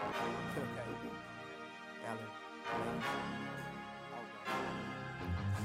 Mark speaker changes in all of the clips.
Speaker 1: Okay. Alan.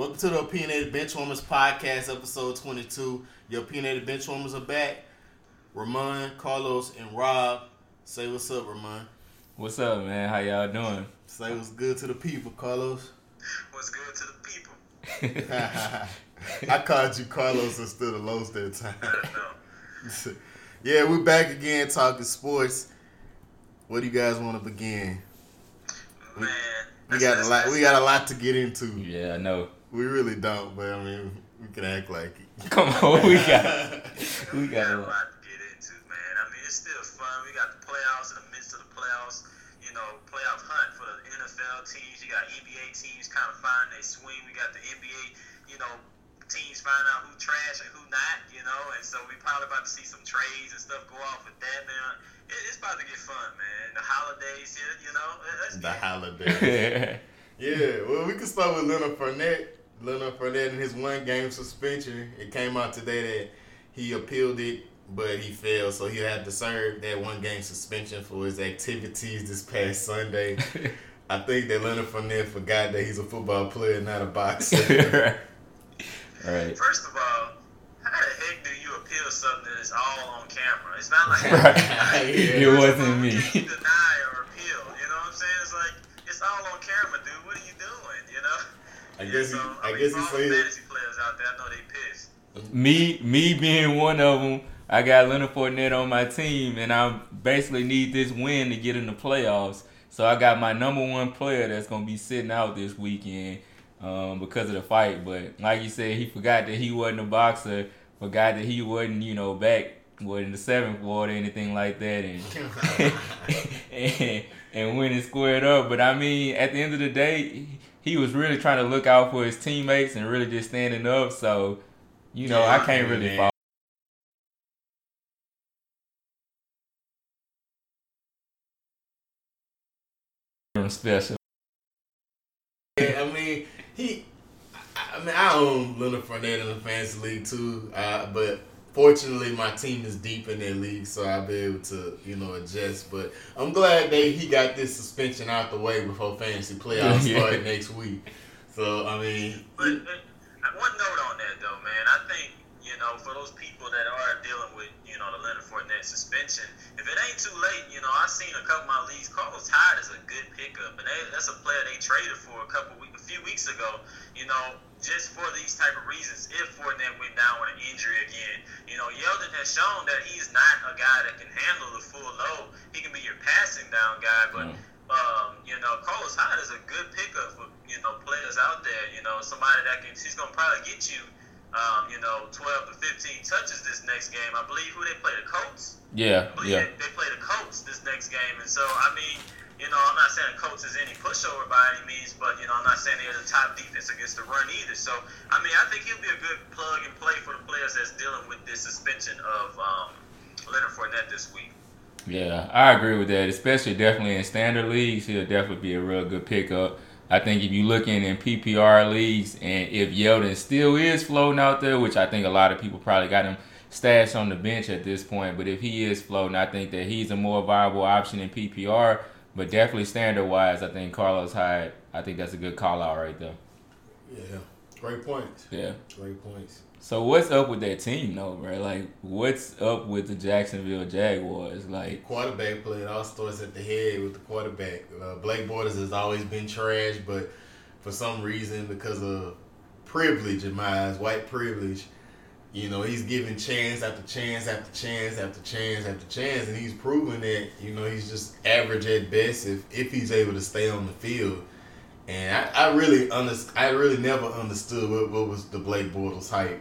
Speaker 2: Welcome to the Opinionated Benchwarmers Podcast, episode 22. Your Opinionated Benchwarmers are back. Ramon, Carlos, and Rob. Say what's up, Ramon.
Speaker 3: What's up, man? How y'all doing?
Speaker 2: Say what's good to the people, Carlos.
Speaker 4: What's good to the people?
Speaker 2: I called you Carlos instead of Los that time. yeah, we're back again talking sports. What do you guys want to begin?
Speaker 4: Man,
Speaker 2: we got a lot. We got a lot to get into.
Speaker 3: Yeah, I know.
Speaker 2: We really don't, but I mean, we can act like it.
Speaker 3: Come on, we got
Speaker 4: we got a lot to get into, man. I mean, it's still fun. We got the playoffs in the midst of the playoffs. You know, playoff hunt for the NFL teams. You got NBA teams kind of finding their swing. We got the NBA, you know, teams finding out who trash and who not. You know, and so we probably about to see some trades and stuff go off with that, man. it's about to get fun, man. The holidays here, you know. Let's
Speaker 2: the holidays. yeah, well, we can start with Leonard Fournette. Leonard Fournette and his one game suspension. It came out today that he appealed it, but he failed, so he had to serve that one game suspension for his activities this past Sunday. I think that Leonard Fournette forgot that he's a football player, not a boxer.
Speaker 3: right.
Speaker 4: First of all, how the heck do you appeal something that's all on camera? It's not like right.
Speaker 3: it wasn't me.
Speaker 2: I guess
Speaker 4: so,
Speaker 2: he,
Speaker 4: I,
Speaker 2: I
Speaker 4: mean,
Speaker 2: guess
Speaker 4: he
Speaker 2: said
Speaker 4: fantasy players out there, I know they pissed.
Speaker 3: Me, me being one of them, I got Leonard Fournette on my team, and I basically need this win to get in the playoffs. So I got my number one player that's gonna be sitting out this weekend um, because of the fight. But like you said, he forgot that he wasn't a boxer, forgot that he wasn't, you know, back what in the seventh ward or anything like that, and and, and went and squared up. But I mean, at the end of the day he was really trying to look out for his teammates and really just standing up. So, you know, yeah, I can't really man. follow. Special.
Speaker 2: Yeah, I mean, he. I mean, I own Leonard Fournette in the fantasy league too, uh, but fortunately, my team is deep in their league, so I'll be able to, you know, adjust. But I'm glad that he got this suspension out the way before fantasy playoffs yeah. start next week. So I mean,
Speaker 4: but, but one note on that though, man, I think you know for those people that are dealing with you know the Leonard Fournette suspension, if it ain't too late, you know I've seen a couple of my leagues. Carlos Hyde is a good pickup, and they, that's a player they traded for a couple weeks, a few weeks ago. You know, just for these type of reasons, if Fournette went down with an injury again, you know, Yeldon has shown that he's not a guy that can handle the full load. He can be your passing down guy, but mm. um, you know, Carlos Hyde is a good pickup for you know players out there. You know, somebody that can he's gonna probably get you. Um, you know, 12 to 15 touches this next game. I believe who they play, the Colts?
Speaker 3: Yeah, yeah.
Speaker 4: They, they play the Colts this next game. And so, I mean, know, I'm not saying Colts is any pushover by any means, but you know, I'm not saying they're the top defense against the run either. So, I mean, I think he'll be a good plug and play for the players that's dealing with this suspension of um, Leonard Fournette this week.
Speaker 3: Yeah, I agree with that. Especially definitely in standard leagues, he'll definitely be a real good pickup. I think if you're looking in PPR leagues, and if Yeldon still is floating out there, which I think a lot of people probably got him stashed on the bench at this point, but if he is floating, I think that he's a more viable option in PPR. But definitely standard wise, I think Carlos Hyde. I think that's a good call out right there.
Speaker 2: Yeah, great points.
Speaker 3: Yeah,
Speaker 2: great points.
Speaker 3: So what's up with that team though, bro? Like what's up with the Jacksonville Jaguars? Like
Speaker 2: quarterback play, it all starts at the head with the quarterback. Uh, Blake Bortles has always been trash, but for some reason, because of privilege in my eyes, white privilege, you know, he's giving chance after chance after chance after chance after chance, and he's proven that you know he's just average at best if if he's able to stay on the field. And I, I really under, I really never understood what, what was the Blake Bortles hype.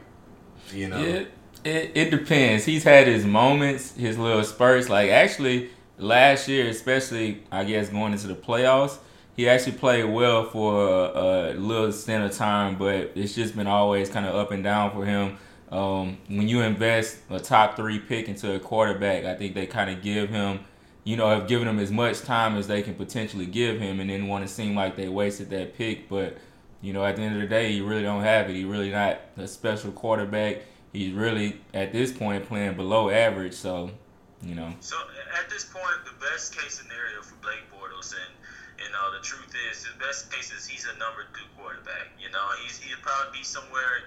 Speaker 2: You know,
Speaker 3: it, it it depends. He's had his moments, his little spurts. Like actually, last year, especially I guess going into the playoffs, he actually played well for a, a little stint of time, but it's just been always kind of up and down for him um, when you invest a top three pick into a quarterback, I think they kind of give him, you know, have given him as much time as they can potentially give him, and then want to seem like they wasted that pick. But you know, at the end of the day, he really don't have it. He really not a special quarterback. He's really at this point playing below average. So, you know.
Speaker 4: So at this point, the best case scenario for Blake Bortles, and you know, the truth is, the best case is he's a number two quarterback. You know, he's he'll probably be somewhere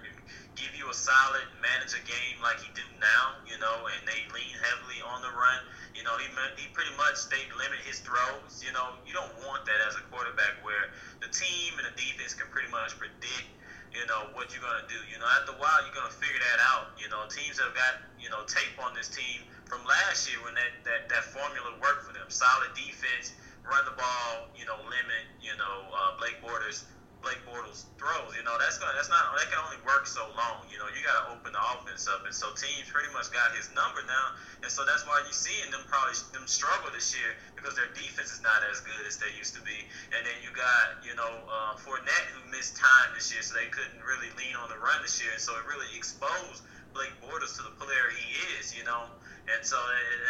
Speaker 4: give you a solid manager game like he do now, you know, and they lean heavily on the run. You know, he he pretty much they limit his throws. You know, you don't want that as a quarterback where the team and the defense can pretty much predict, you know, what you're gonna do. You know, after a while you're gonna figure that out. You know, teams have got you know tape on this team from last year when that that, that formula worked for them. Solid defense, run the ball, you know, limit, you know, uh, Blake Bortles Blake Bortles throws. You know, that's gonna that's not that can only work so long. You know, you gotta open the offense up, and so teams pretty much got his number now, and so that's why you're seeing them probably them struggle this year because their defense is not as good as they used to be. And then you got you know uh, Fournette who missed time this year, so they couldn't really lean on the run this year, and so it really exposed Blake Bortles to the player he is. You know. And so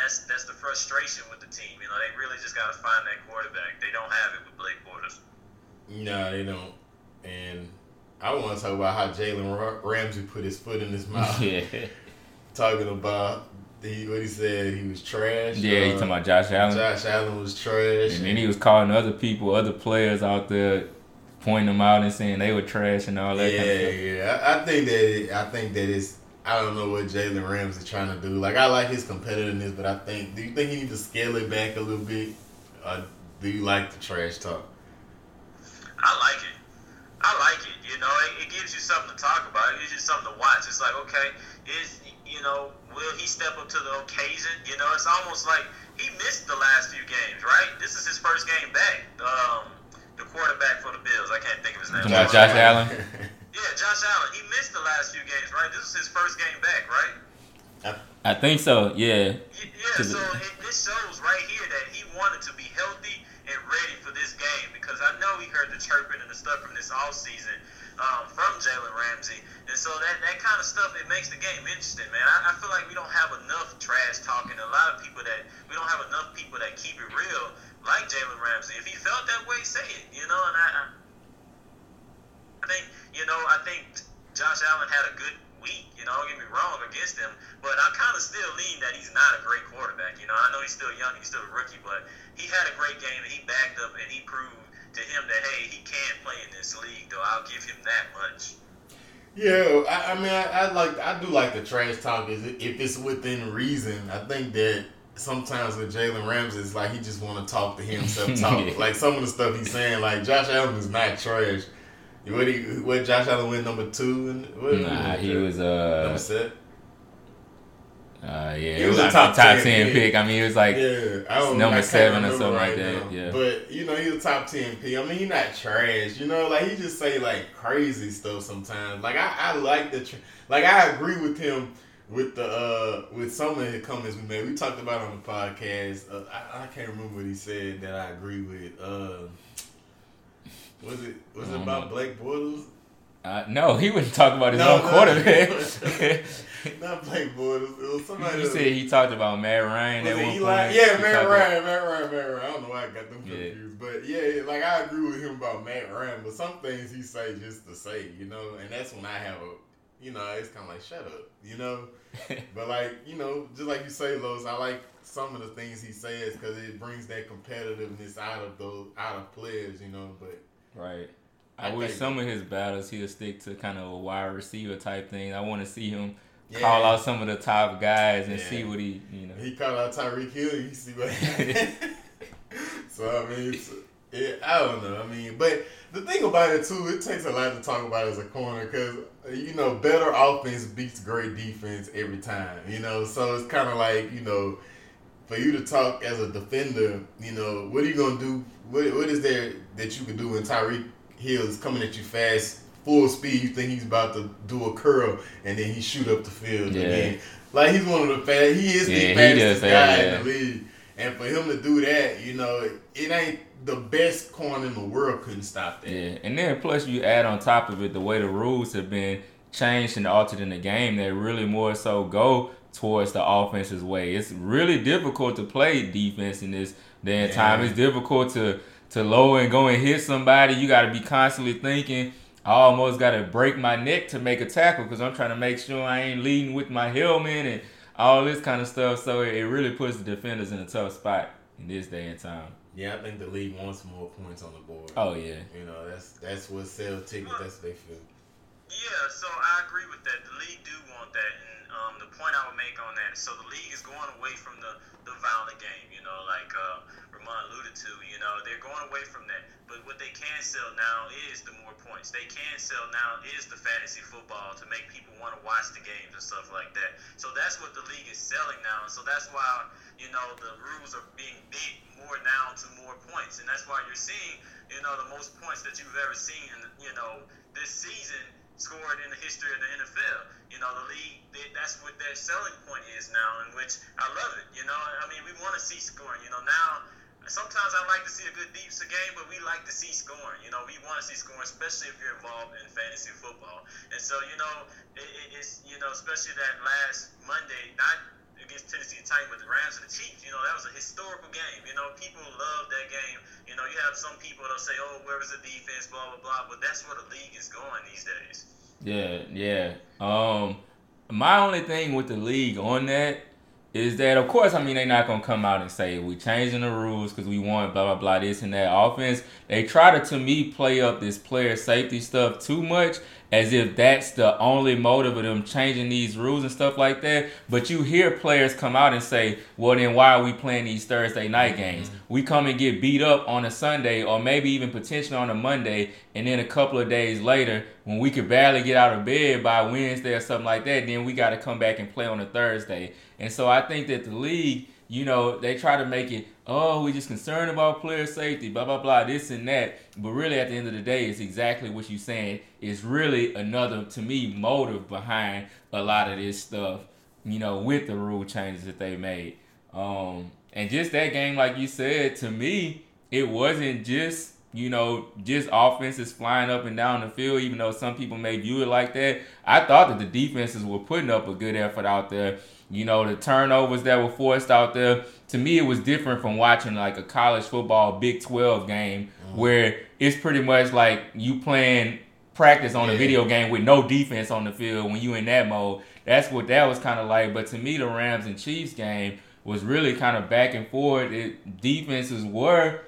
Speaker 4: that's that's the frustration with the team. You know, they really just got to find that quarterback. They don't have it with Blake Bortles.
Speaker 2: No, they don't. And I want to talk about how Jalen Ramsey put his foot in his mouth.
Speaker 3: yeah.
Speaker 2: Talking about the, what he said, he was trash.
Speaker 3: Yeah, uh, he talking about Josh Allen.
Speaker 2: Josh Allen was trash.
Speaker 3: And then he was calling other people, other players out there, pointing them out and saying they were trash and all that.
Speaker 2: Yeah,
Speaker 3: kind of
Speaker 2: stuff. yeah. I, I think that it, I think that it's. I don't know what Jalen Ramsey trying to do. Like I like his competitiveness, but I think. Do you think he needs to scale it back a little bit? Or do you like the trash talk?
Speaker 4: I like it. I like it. You know, it, it, gives you something to talk about. It gives you something to watch. It's like, okay, is you know, will he step up to the occasion? You know, it's almost like he missed the last few games, right? This is his first game back. Um, the quarterback for the Bills. I can't think of his name.
Speaker 3: Josh, Josh Allen.
Speaker 4: Yeah, Josh Allen. He missed the last few games, right? This is his first game back, right?
Speaker 3: I think so. Yeah.
Speaker 4: Yeah. So it, this shows right here that he wanted to be healthy and ready for this game because I know he heard the chirping and the stuff from this off season um, from Jalen Ramsey, and so that that kind of stuff it makes the game interesting, man. I, I feel like we don't have enough trash talking. A lot of people that we don't have enough people that keep it real like Jalen Ramsey. If he felt that way, say it, you know. And I, I think you know I think Josh Allen had a good week. You know, don't get me wrong against him, but I kind of still lean that he's not a great quarterback. You know he's still young, he's still a rookie, but he had a great game and he backed up and he proved to him that hey, he can play in this league. Though I'll give him that much.
Speaker 2: Yeah, I, I mean, I, I, like, I do like the trash talk. Is if it's within reason. I think that sometimes with Jalen Ramsey, it's like he just want to talk to himself. Talk like some of the stuff he's saying. Like Josh Allen is not trash. What he what Josh Allen went number two and what
Speaker 3: nah, he was uh
Speaker 2: number set.
Speaker 3: Uh, yeah, it was a top, top 10, 10 pick. I mean, it was like
Speaker 2: yeah,
Speaker 3: number seven or something right like that. Now. Yeah,
Speaker 2: but you know, he's a top ten pick. I mean, he's not trash. You know, like he just say like crazy stuff sometimes. Like I, I like the, tra- like I agree with him with the uh with some of the comments we made. We talked about on the podcast. Uh, I, I can't remember what he said that I agree with. Uh, was it was it about know. Blake Bortles?
Speaker 3: Uh, no, he wouldn't talk about his no, own no, quarterback.
Speaker 2: not Blake Bortles. It was somebody.
Speaker 3: You said he talked about Matt Ryan
Speaker 2: was
Speaker 3: at one
Speaker 2: Eli?
Speaker 3: point.
Speaker 2: Yeah, Matt Ryan, Matt Ryan, Matt Ryan. I don't know why I got them confused, yeah. but yeah, like I agree with him about Matt Ryan. But some things he say just to say, you know, and that's when I have a, you know, it's kind of like shut up, you know. but like you know, just like you say, Los, I like some of the things he says because it brings that competitiveness out of those out of players, you know. But
Speaker 3: right. I,
Speaker 2: I
Speaker 3: wish some of his battles he'll stick to kind of a wide receiver type thing. I want to see him
Speaker 2: Yeah.
Speaker 3: call out some of the top guys and
Speaker 2: Yeah.
Speaker 3: see what he, you know.
Speaker 2: He called out Tyreek Hill. You see what so I mean, it's, yeah, I don't know. I mean, but the thing about it too, it takes a lot to talk about as a corner because you know better offense beats great defense every time. You know, so it's kind of like you know. For you to talk as a defender, you know, what are you gonna do? What, what is there that you could do when Tyreek Hill is coming at you fast, full speed? You think he's about to do a curl and then he shoot up the field
Speaker 3: Yeah.
Speaker 2: again? Like he's one of the fast. He is
Speaker 3: Yeah,
Speaker 2: the fastest guy
Speaker 3: that,
Speaker 2: in the league, and for him to do that, you know, it ain't the best corner in the world couldn't stop that.
Speaker 3: Yeah, and then plus you add on top of it the way the rules have been changed and altered in the game that really more so go towards the offense's way. It's really difficult to play defense in this damn
Speaker 2: Yeah.
Speaker 3: time. It's difficult to to low and go and hit somebody. You got to be constantly thinking. I almost got to break my neck to make a tackle because I'm trying to make sure I ain't leading with my helmet and all this kind of stuff. So it really puts the defenders in a tough spot in this day and time.
Speaker 2: Yeah, I think the league wants more points on the board.
Speaker 3: Oh yeah.
Speaker 2: You know, that's that's what sells tickets. That's what they feel.
Speaker 4: Yeah, so I agree with that. The league do want that, and um, the point I would make on that. So the league is going away from the the violent game. You know, like uh, Ramon alluded to. You know, they're going away from that. But what they can sell now is the more points. They can sell now is the fantasy football to make people want to watch the games and stuff like that. So that's what the league is selling now. So that's why you know the rules are being big more now to more points, and that's why you're seeing you know the most points that you've ever seen you know this season scored in the history of the NFL. You know, the league, they, that's what their selling point is now, in which I love it. You know, I mean, we want to see scoring. You know, now, sometimes I like to see a good deep game, but we like to see scoring. You know, we want to see scoring, especially if you're involved in fantasy football. And so, you know, it, it, it's, you know, especially that last Monday, not against Tennessee Titans, but the Rams and the Chiefs, you know, that was a historical game. You know, people love that game. You know, you have some people that'll say, oh, where was the defense, blah, blah, blah, but that's where the league is going these days.
Speaker 3: Yeah, yeah. Um, my only thing with the league on that is that, of course, I mean, they're not gonna come out and say we changing the rules because we want blah blah blah this and that offense. They try to, to me, play up this player safety stuff too much, as if that's the only motive of them changing these rules and stuff like that. But you hear players come out and say, "Well, then why are we playing these Thursday night games? Mm-hmm. We come and get beat up on a Sunday, or maybe even potentially on a Monday, and then a couple of days later, when we could barely get out of bed by Wednesday or something like that, then we got to come back and play on a Thursday." And so I think that the league, you know, they try to make it, oh, we're just concerned about player safety, blah blah blah, this and that. But really, at the end of the day, it's exactly what you're saying. It's really another, to me, motive behind a lot of this stuff. You know, with the rule changes that they made. Um, and just that game, like you said, to me, it wasn't just you know just offenses flying up and down the field. Even though some people may view it like that, I thought that the defenses were putting up a good effort out there. You know, the turnovers that were forced out there. To me, it was different from watching like a college football Big Twelve game mm-hmm. where it's pretty much like you playing practice on a video game with no defense on the field when you in that mode. That's what that was kind of like. But to me, the Rams and Chiefs game was really kind of back and forth. It, defenses were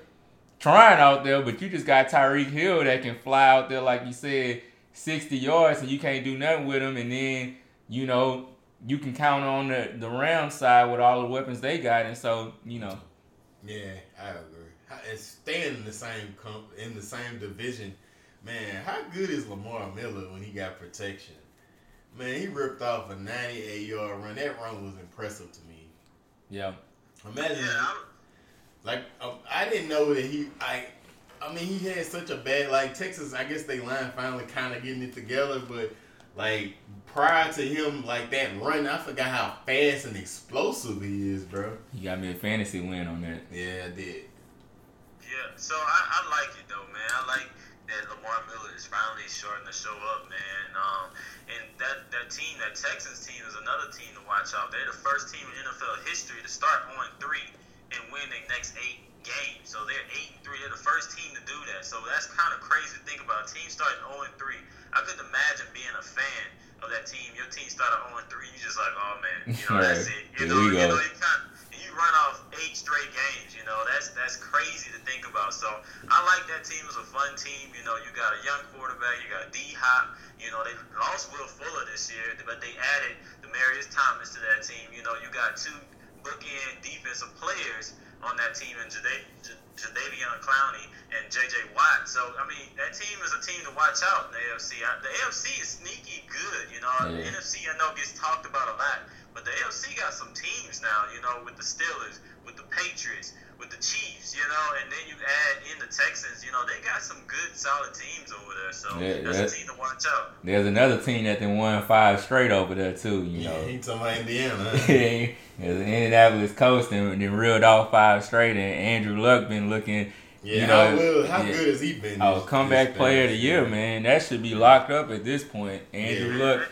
Speaker 3: trying out there, but you just got Tyreek Hill that can fly out there, like you said, 60 yards, and you can't do nothing with him. And then, you know, you can count on the, the Rams side with all the weapons they got. And so, you know,
Speaker 2: Yeah, I agree. How- And staying in the same comp- in the same division, man. How good is Lamar Miller when he got protection? Man, he ripped off a 98 yard run. That run was impressive to me.
Speaker 3: yeah.
Speaker 2: Imagine,
Speaker 4: Yeah, I,
Speaker 2: like um, I didn't know that he. I, I mean, he had such a bad like Texas. I guess they line finally kind of getting it together, but like prior to him, like that run, I forgot how fast and explosive he is, bro.
Speaker 3: You got me a fantasy win on that.
Speaker 2: Yeah, I did.
Speaker 4: Yeah, so I, I like it though, man. I like that Lamar Miller is finally starting to show up, man. Um, and that that team, that Texans team, is another team to watch out. They're the first team in NFL history to start on three and win their next eight games. So they're eight and three. They're the first team to do that. So that's kind of crazy to think about. A team starting 0 and three. I couldn't imagine being a fan of that team. Your team started 0 and three. You just like, oh man, you know, that's it. You
Speaker 3: Here
Speaker 4: know, you
Speaker 3: go.
Speaker 4: know, you kind and you run off eight straight games. You know, that's that's crazy to think about. So I like that team. It's a fun team. You know, you got a young quarterback. You got D Hop. You know, they lost Will Fuller this year, but they added Demaryius Thomas to that team. You know, you got two bookend defensive players on that team in Jadeveon Clowney and J.J. Watt. So, I mean, that team is a team to watch out in the AFC. The AFC is sneaky good. You know, yeah. the NFC I know gets talked about a lot, but the AFC got some teams now, you know, with the Steelers, with the Patriots, with the Chiefs, you know, and then you add in the Texans, you know, they got some good, solid teams over there. So yeah, that's, that's, a team to watch out.
Speaker 3: There's another team that they won five straight over there too. You know,
Speaker 2: he talking about Indiana. Huh?
Speaker 3: Indianapolis Colts and then reeled off five straight, and Andrew Luck been looking.
Speaker 2: Yeah, you know, how, well, how yeah. good has he been?
Speaker 3: Oh, comeback player of the year, man. That should be locked up at this point. Andrew yeah. Luck.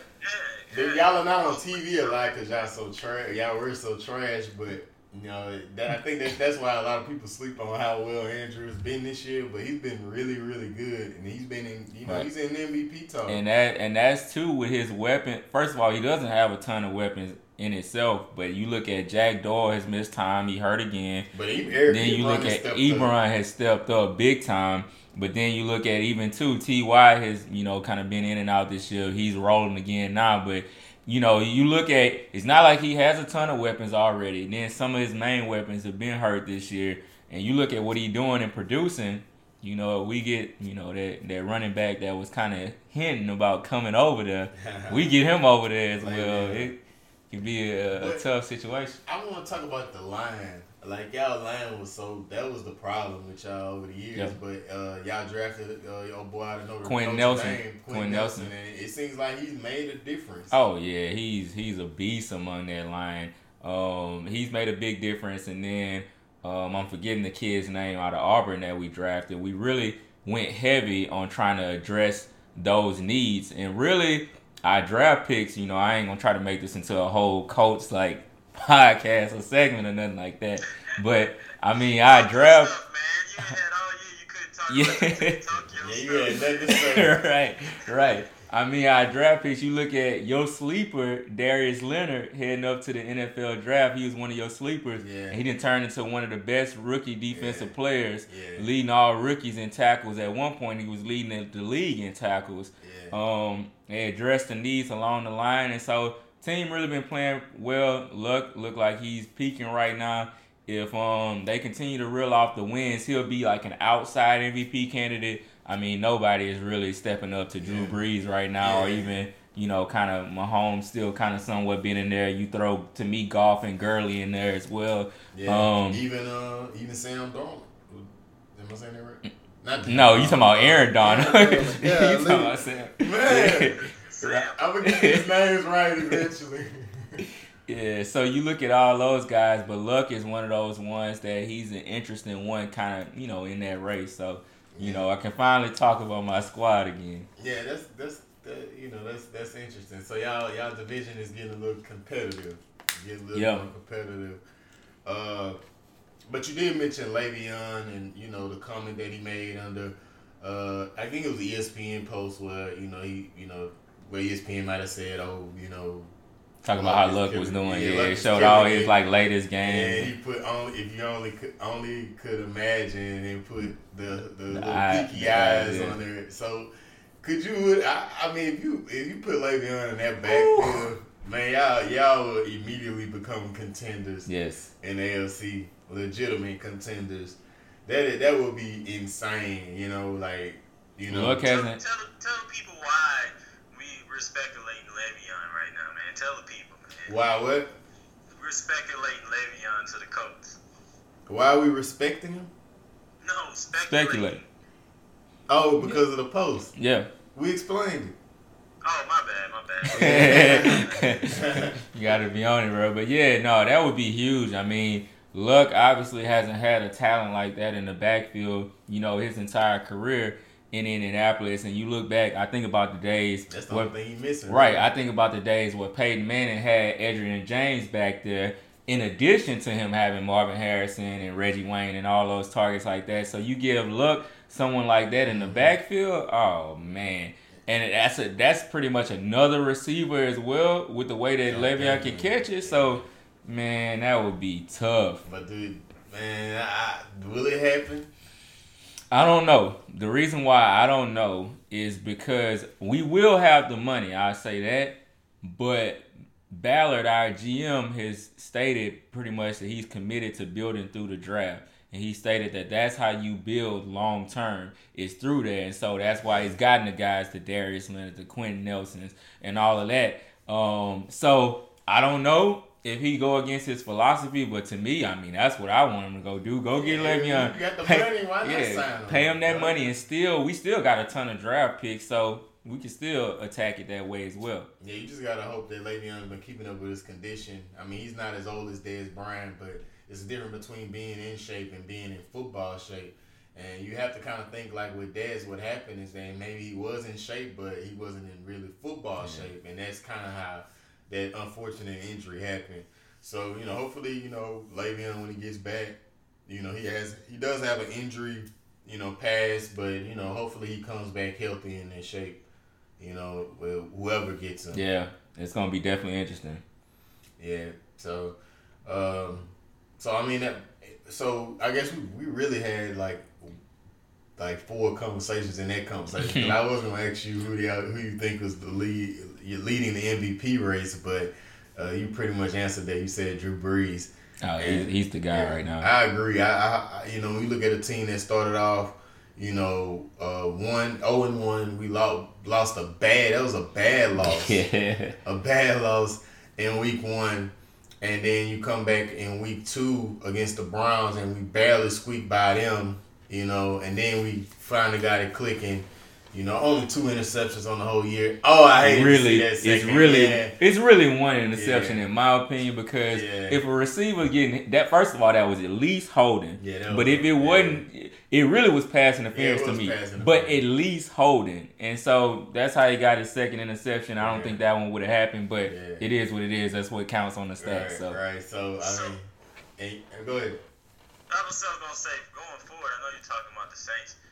Speaker 2: Dude, y'all are not on TV a lot because y'all so trash. Y'all were so trash, but you know, that, I think that that's why a lot of people sleep on how well Andrew has been this year. But he's been really, really good, and he's been in, you know, right. he's in MVP talk.
Speaker 3: And that and that's too with his weapon. First of all, he doesn't have a ton of weapons in itself. But you look at Jack Doyle has missed time; he hurt again.
Speaker 2: But he, Eric,
Speaker 3: then you look at Ebron has stepped up big time. But then you look at even too Ty has you know kind of been in and out this year. He's rolling again now, but you know, you look at it's not like he has a ton of weapons already. Then some of his main weapons have been hurt this year, and you look at what he's doing and producing. You know, we get you know that that running back that was kind of hinting about coming over there. we get him over there as well. It could be a, a tough situation.
Speaker 2: I want to talk about the line like y'all line was so that was the problem with y'all over the years. Yep. But uh, y'all drafted uh, your boy out of Notre, Quinn
Speaker 3: Nelson.
Speaker 2: Quinn, Quinn Nelson. Nelson, and it seems like he's made a difference.
Speaker 3: Oh yeah, he's he's a beast among that line. Um, he's made a big difference, and then um, I'm forgetting the kid's name out of Auburn that we drafted. We really went heavy on trying to address those needs, and really our draft picks. You know, I ain't gonna try to make this into a whole Colts like podcast or segment or nothing like that. But I mean, I draft.
Speaker 2: Yeah, yeah, you had nothing to say.
Speaker 3: right, right. I mean, I draft picks. You look at your sleeper, Darius Leonard, heading up to the NFL draft. He was one of your sleepers.
Speaker 2: Yeah.
Speaker 3: And he didn't turn into one of the best rookie defensive yeah. players, yeah. leading all rookies in tackles. At one point, he was leading the league in tackles. Yeah. Um, they addressed the needs along the line, and so team really been playing well. Look, look like he's peaking right now. If um they continue to reel off the wins, he'll be like an outside MVP candidate. I mean, nobody is really stepping up to Drew Brees right now, yeah. or even you know, kind of Mahomes still kind of somewhat being in there. You throw to me Goff and Gurley in there as well.
Speaker 2: Yeah, um, even uh, even Sam Darnold. Am I saying that right?
Speaker 3: Not no, you talking about Aaron Donald.
Speaker 2: Yeah, you talking about Sam. Man, I'm gonna get these names right eventually.
Speaker 3: yeah, so you look at all those guys, but Luck is one of those ones that he's an interesting one, kind of you know in that race. So you yeah. know I can finally talk about my squad again.
Speaker 2: Yeah, that's that's that, you know that's that's interesting. So y'all y'all division is getting a little competitive, getting a little yep. more competitive. Uh, but you did mention Le'Veon and you know the comment that he made under. Uh, I think it was the ESPN post where you know he you know where ESPN might have said, "Oh, you know."
Speaker 3: Talking about how Luck was doing, yeah, yeah it showed all his like latest games.
Speaker 2: Yeah, he put only if you only could only could imagine and put the the, the eye, peaky eyes yeah. on there. So could you? I, I, mean, if you if you put Le'Veon in that backfield, man, y'all y'all will immediately become contenders.
Speaker 3: Yes,
Speaker 2: in AFC, legitimate contenders. That that would be insane. You know, like you know.
Speaker 3: Luck hasn't.
Speaker 4: Tell, tell, tell people why we're speculating Le'Veon right now, man. Tell the people, man.
Speaker 2: Why what?
Speaker 4: We're speculating Le'Veon to the Colts.
Speaker 2: Why are we respecting him?
Speaker 4: No, speculating. Speculate.
Speaker 2: Oh, because yeah. of the post.
Speaker 3: Yeah.
Speaker 2: We explained it.
Speaker 4: Oh, my bad, my bad.
Speaker 3: you got to be on it, bro. But yeah, no, that would be huge. I mean, Luck obviously hasn't had a talent like that in the backfield, you know, his entire career in Indianapolis, and you look back, I think about the days.
Speaker 2: That's the what, thing missing.
Speaker 3: Right, right, I think about the days where Peyton Manning had Edgerrin James back there, in addition to him having Marvin Harrison and Reggie Wayne and all those targets like that. So you give Luck someone like that in the mm-hmm. backfield, oh man. And that's a that's pretty much another receiver as well with the way that yeah, Le'Veon can catch it. So, man, that would be tough.
Speaker 2: But dude, Man, I, will it happen?
Speaker 3: I don't know. The reason why I don't know is because we will have the money. I say that, but Ballard, our GM, has stated pretty much that he's committed to building through the draft. And he stated that that's how you build long term is through there. And so that's why he's gotten the guys, the Darius Leonard, the Quenton Nelsons, and all of that. Um, so I don't know if he go against his philosophy, but to me, I mean, that's what I want him to go do. Go get
Speaker 2: yeah,
Speaker 3: Le'Veon.
Speaker 2: You got the
Speaker 3: pay,
Speaker 2: money, why
Speaker 3: yeah,
Speaker 2: not sign him?
Speaker 3: pay him that money, and still, we still got a ton of draft picks, so we can still attack it that way as well.
Speaker 2: Yeah, you just gotta hope that Le'Veon's been keeping up with his condition. I mean, he's not as old as Dez Bryant, but it's different between being in shape and being in football shape. And you have to kind of think like with Dez, what happened is that maybe he was in shape, but he wasn't in really football yeah. shape, and that's kind of how that unfortunate injury happened. So you know, hopefully, you know, Le'Veon when he gets back, you know, he has he does have an injury, you know, past, but you know, hopefully he comes back healthy and in shape. You know, with whoever gets him.
Speaker 3: Yeah, it's gonna be definitely interesting.
Speaker 2: Yeah. So, um, so I mean that. So I guess we, we really had like like four conversations in that conversation. I was gonna ask you who the, who you think was the lead, you're leading the MVP race, but uh, you pretty much answered that. You said Drew Brees.
Speaker 3: Oh, he's, he's the guy right now.
Speaker 2: I agree. I, I, you know, we look at a team that started off, you know, uh, one zero oh and one. We lost lost a bad. That was a bad loss.
Speaker 3: yeah.
Speaker 2: A bad loss in week one, and then you come back in week two against the Browns, and we barely squeaked by them. You know, and then we finally got it clicking you know, only two interceptions on the whole year. Oh, I hate really, to see that
Speaker 3: It's really, yeah. it's really one interception yeah. in my opinion because yeah. if a receiver getting that, first of all, that was at least holding. Yeah. but if it wasn't, it really was pass interference to me. But at least holding, and so that's how he got his second interception. I don't think that one would have happened, but it is what it is. That's what counts on the stats.
Speaker 2: Right,
Speaker 3: so
Speaker 2: right. So I mean, hey, go ahead.
Speaker 4: I was gonna say going forward. I know you're talking about the Saints who do you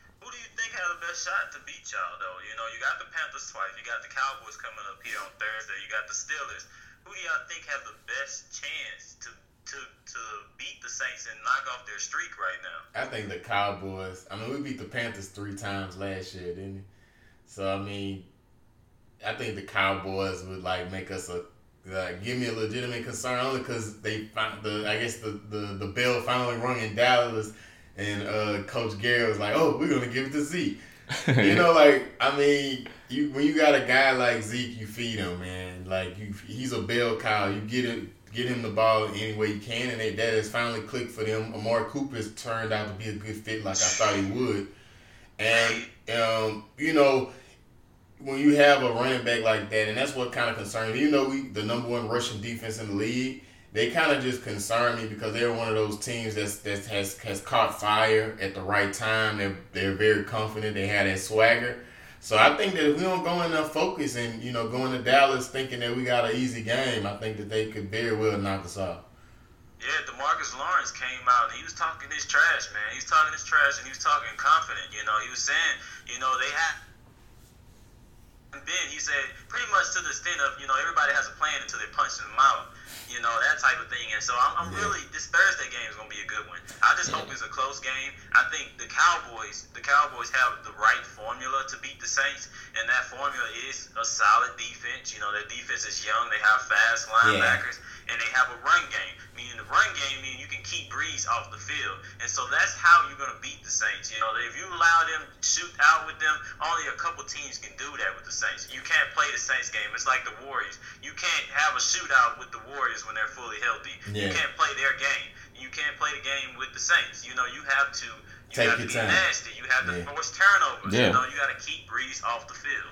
Speaker 4: think has the best shot to beat y'all though? You know, you got the Panthers twice, you got the Cowboys coming up here on Thursday, you got the Steelers. Who do y'all think have the best chance to to to beat the Saints and knock off their streak right now?
Speaker 2: I think the Cowboys. I mean, we beat the Panthers three times last year, didn't we? So I mean, I think the Cowboys would like make us a like give me a legitimate concern only because they found the I guess the, the the bell finally rung in Dallas and uh, Coach Garrett was like, "Oh, we're gonna give it to Zeke." you know, like I mean, you when you got a guy like Zeke, you feed him, man. Like you, he's a bell cow. You get it, get him the ball any way you can, and that has finally clicked for them. Amari Cooper's turned out to be a good fit, like I thought he would. And um, you know, when you have a running back like that, and that's what kind of concerns me. You know, we the number one rushing defense in the league they kind of just concern me because they're one of those teams that's that has has caught fire at the right time. They're they're very confident. They have that swagger. So I think that if we don't go enough focus and you know going to Dallas thinking that we got an easy game, I think that they could very well knock us out.
Speaker 4: Yeah, Demarcus Lawrence came out and he was talking his trash, man. He was talking his trash and he was talking confident. You know, he was saying, you know, they have. And then he said, pretty much to the extent of, you know, everybody has a plan until they punch in the mouth you know that type of thing. And so I'm, I'm yeah. really this Thursday game is gonna be a good one. I just yeah. hope it's a close game. I think the Cowboys, the Cowboys have the right formula to beat the Saints, and that formula is a solid defense. You know, their defense is young. They have fast linebackers. Yeah and they have a run game. Meaning the run game means you can keep Brees off the field, and so that's how you're gonna beat the Saints. You know, if you allow them to shoot out with them, only a couple teams can do that with the Saints. You can't play the Saints game. It's like the Warriors. You can't have a shootout with the Warriors when they're fully healthy. Yeah. You can't play their game. You can't play the game with the Saints. You know, you have to. You
Speaker 2: Take
Speaker 4: have
Speaker 2: your
Speaker 4: to be
Speaker 2: time.
Speaker 4: nasty. You have to yeah. force turnovers. Yeah. You know, you got to keep Brees off the field.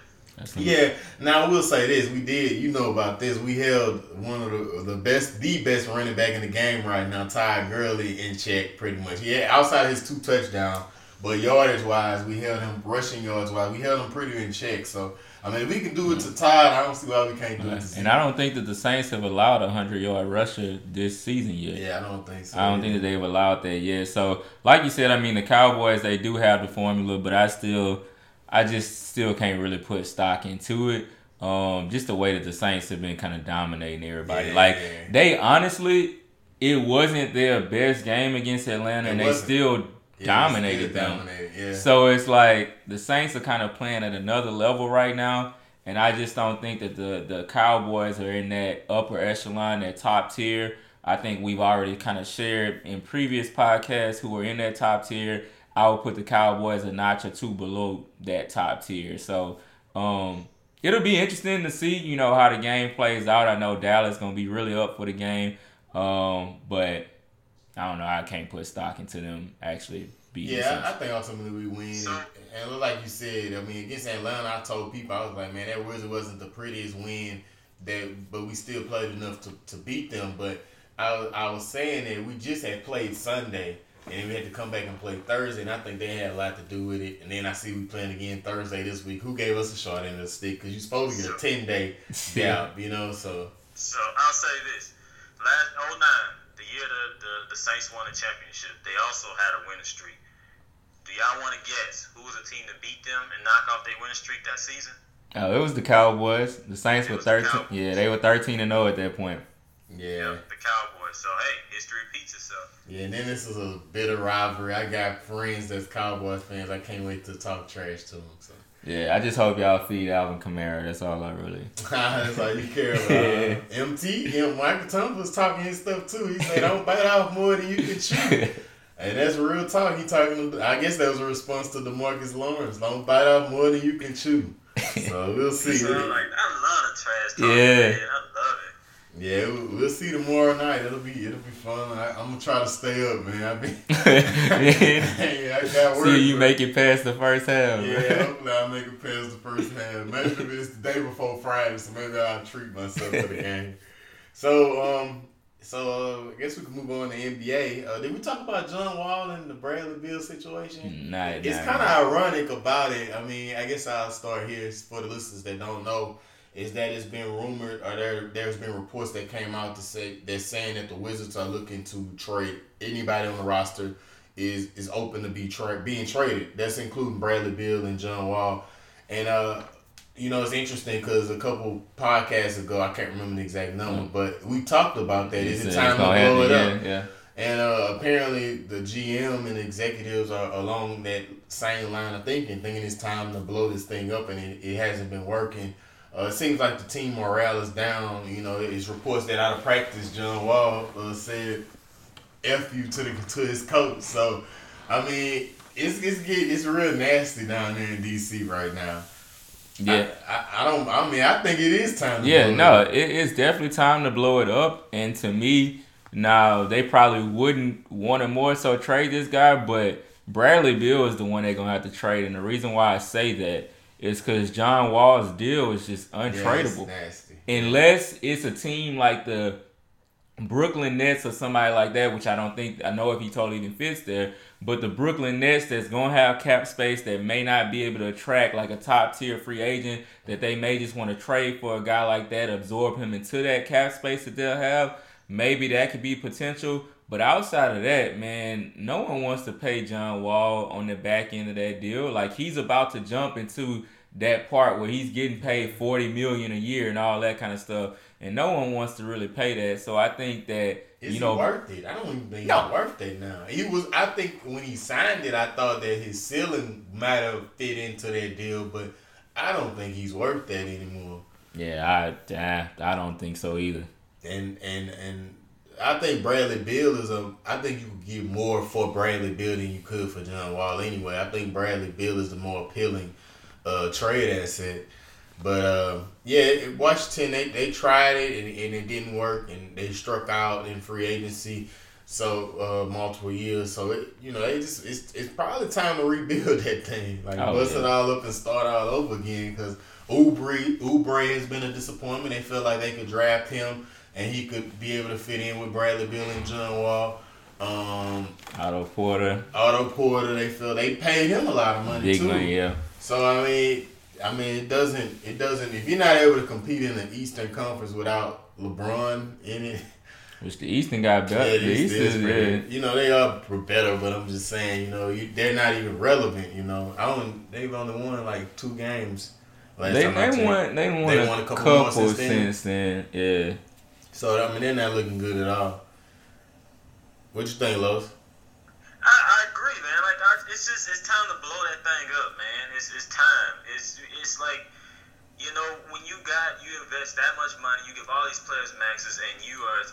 Speaker 2: Yeah. Now I will say this: we did, you know about this. We held one of the the best, the best running back in the game right now, Ty Gurley, in check pretty much. Yeah, outside his two touchdowns, but yardage wise, we held him rushing yards wise, we held him pretty in check. So. I mean, we can do it to Todd, I don't see why we can't do it to
Speaker 3: And I don't think that the Saints have allowed a hundred yard rusher this season yet.
Speaker 2: Yeah, I don't think so.
Speaker 3: I don't think that they've allowed that yet. So, like you said, I mean, the Cowboys they do have the formula, but I still I just still can't really put stock into it. Um, just the way that the Saints have been kind of dominating everybody. Yeah. Like they honestly, it wasn't their best game against Atlanta,
Speaker 2: It
Speaker 3: and they
Speaker 2: wasn't.
Speaker 3: still
Speaker 2: Yeah,
Speaker 3: dominated them.
Speaker 2: dominated, Yeah.
Speaker 3: So it's like the Saints are kind of playing at another level right now, and I just don't think that the the Cowboys are in that upper echelon, that top tier. I think we've already kind of shared in previous podcasts who are in that top tier. I would put the Cowboys a notch or two below that top tier. So um, it'll be interesting to see, you know, how the game plays out. I know Dallas is gonna be really up for the game, um, but I don't know. I can't put stock into them actually beating. the
Speaker 2: Yeah, I, I
Speaker 3: Saints.
Speaker 2: think ultimately we win.
Speaker 4: So-
Speaker 2: and, and look like you said, I mean, against Atlanta, I told people I was like, man, that really wasn't the prettiest win. That, but we still played enough to, to beat them. But I, was- I was saying that we just had played Sunday, and we had to come back and play Thursday, and I think they had a lot to do with it. And then I see we playing again Thursday this week. Who gave us a short end of the stick? Because you're supposed to get a ten day gap, you know. So
Speaker 4: So I'll say this: last 09, the year the, the the Saints won the championship, they also had a winning streak. Do y'all want to guess who was the team to beat them and knock off their winning streak that season?
Speaker 3: Oh, it was the Cowboys. The Saints
Speaker 4: It
Speaker 3: were
Speaker 4: was the
Speaker 3: thirteen. Yeah, they were thirteen and zero at that point.
Speaker 2: yeah.
Speaker 4: The Cowboys. So hey, history repeats itself.
Speaker 2: Yeah, and then this is a bitter rivalry. I got friends that's Cowboys fans. I can't wait to talk trash to them. So
Speaker 3: Yeah, I just hope y'all feed Alvin Kamara. That's all I really.
Speaker 2: that's all you care about. MT, yeah, Michael Thomas was talking his stuff too. He said, "Don't bite off more than you can chew." And that's real talk. He talking. I guess that was a response to Demarcus Lawrence. Don't bite off more than you can chew. So we'll see.
Speaker 4: So like, I love the trash talk.
Speaker 3: Yeah.
Speaker 4: Man. I.
Speaker 2: Yeah, we'll, we'll see tomorrow night. It'll be it'll be fun. I, I'm gonna try to stay up, man. I be, hey, I got work.
Speaker 3: See you
Speaker 2: but-
Speaker 3: make it past the first half.
Speaker 2: Yeah, hopefully I'll make it past the first half. Maybe it's the day before Friday, so maybe I'll treat myself to the game. So, um, so uh, I guess we can move on to NBA. Uh, did we talk about John Wall and the Bradley Beal situation?
Speaker 3: Nah,
Speaker 2: It's
Speaker 3: nah,
Speaker 2: kind of
Speaker 3: nah.
Speaker 2: ironic about it. I mean, I guess I'll start here for the listeners that don't know. Is that it's been rumored, or there there's been reports that came out to say they're saying that the Wizards are looking to trade anybody on the roster is is open to be tra- being traded. That's including Bradley Beal and John Wall. And uh, you know, it's interesting because a couple podcasts ago, I can't remember the exact number, but we talked about that. Is it time to blow it up?
Speaker 3: Yeah, yeah.
Speaker 2: And uh, apparently, the GM and executives are along that same line of thinking, thinking it's time to blow this thing up, and it, it hasn't been working. Uh, it seems like the team morale is down. You know, it's reports that out of practice, John Wall uh, said "f you" to the to his coach. So, I mean, it's it's get, it's real nasty down there in DC right now.
Speaker 3: Yeah.
Speaker 2: I, I, I don't. I mean, I think it is time. To
Speaker 3: Yeah,
Speaker 2: blow it
Speaker 3: no, it, it's definitely time to blow it up. And to me, now they probably wouldn't want to more so trade this guy, but Bradley Beal is the one they're gonna have to trade. And the reason why I say that is because John Wall's deal is just
Speaker 2: Yeah,
Speaker 3: untradeable.
Speaker 2: nasty.
Speaker 3: Unless it's a team like the Brooklyn Nets or somebody like that, which I don't think I know if he totally even fits there. But the Brooklyn Nets that's gonna have cap space that may not be able to attract like a top tier free agent that they may just want to trade for a guy like that, absorb him into that cap space that they'll have. Maybe that could be potential. But outside of that, man, no one wants to pay John Wall on the back end of that deal. Like he's about to jump into that part where he's getting paid forty million a year and all that kind of stuff, and no one wants to really pay that. So I think that
Speaker 2: Is
Speaker 3: you know,
Speaker 2: worth it? I don't even think
Speaker 3: No.
Speaker 2: he's worth it now. He was. I think when he signed it, I thought that his ceiling might have fit into that deal, but I don't think he's worth that anymore.
Speaker 3: yeah, I, I I don't think so either.
Speaker 2: And and and I think Bradley Beal is a. I think you could get more for Bradley Beal than you could for John Wall. Anyway, I think Bradley Beal is the more appealing uh, trade asset. But uh, yeah, it- Washington they, they tried it and, and it didn't work, and they struck out in free agency. So uh, multiple years, so it you know they just it's, it's probably time to rebuild that thing, like
Speaker 3: Oh,
Speaker 2: bust
Speaker 3: yeah.
Speaker 2: it all up and start all over again. Because Oubre Oubre has been a disappointment. They feel like they could draft him and he could be able to fit in with Bradley Beal and John Wall. Um,
Speaker 3: Otto Porter,
Speaker 2: Otto Porter, they feel they paid him a lot of money
Speaker 3: big
Speaker 2: too.
Speaker 3: man, yeah.
Speaker 2: So I mean, I mean, it doesn't, it doesn't. If you're not able to compete in the Eastern Conference without LeBron in it,
Speaker 3: Which the Eastern got better.
Speaker 2: yeah,
Speaker 3: the
Speaker 2: this-
Speaker 3: East
Speaker 2: this
Speaker 3: is yeah.
Speaker 2: you know, they are better. But I'm just saying, you know, you, they're not even relevant. You know, I don't. They've only won like two games. Last
Speaker 3: They
Speaker 2: time
Speaker 3: they won they won,
Speaker 2: They
Speaker 3: a,
Speaker 2: won a couple
Speaker 3: couple,
Speaker 2: more since then.
Speaker 3: since then. Yeah.
Speaker 2: So I mean, they're not looking good at all. What you think, Los?
Speaker 4: I, I agree, man. Like I, it's just it's time to blow that thing up, man. It's it's time. It's it's like you know when you got you invest that much money, you give all these players maxes, and you are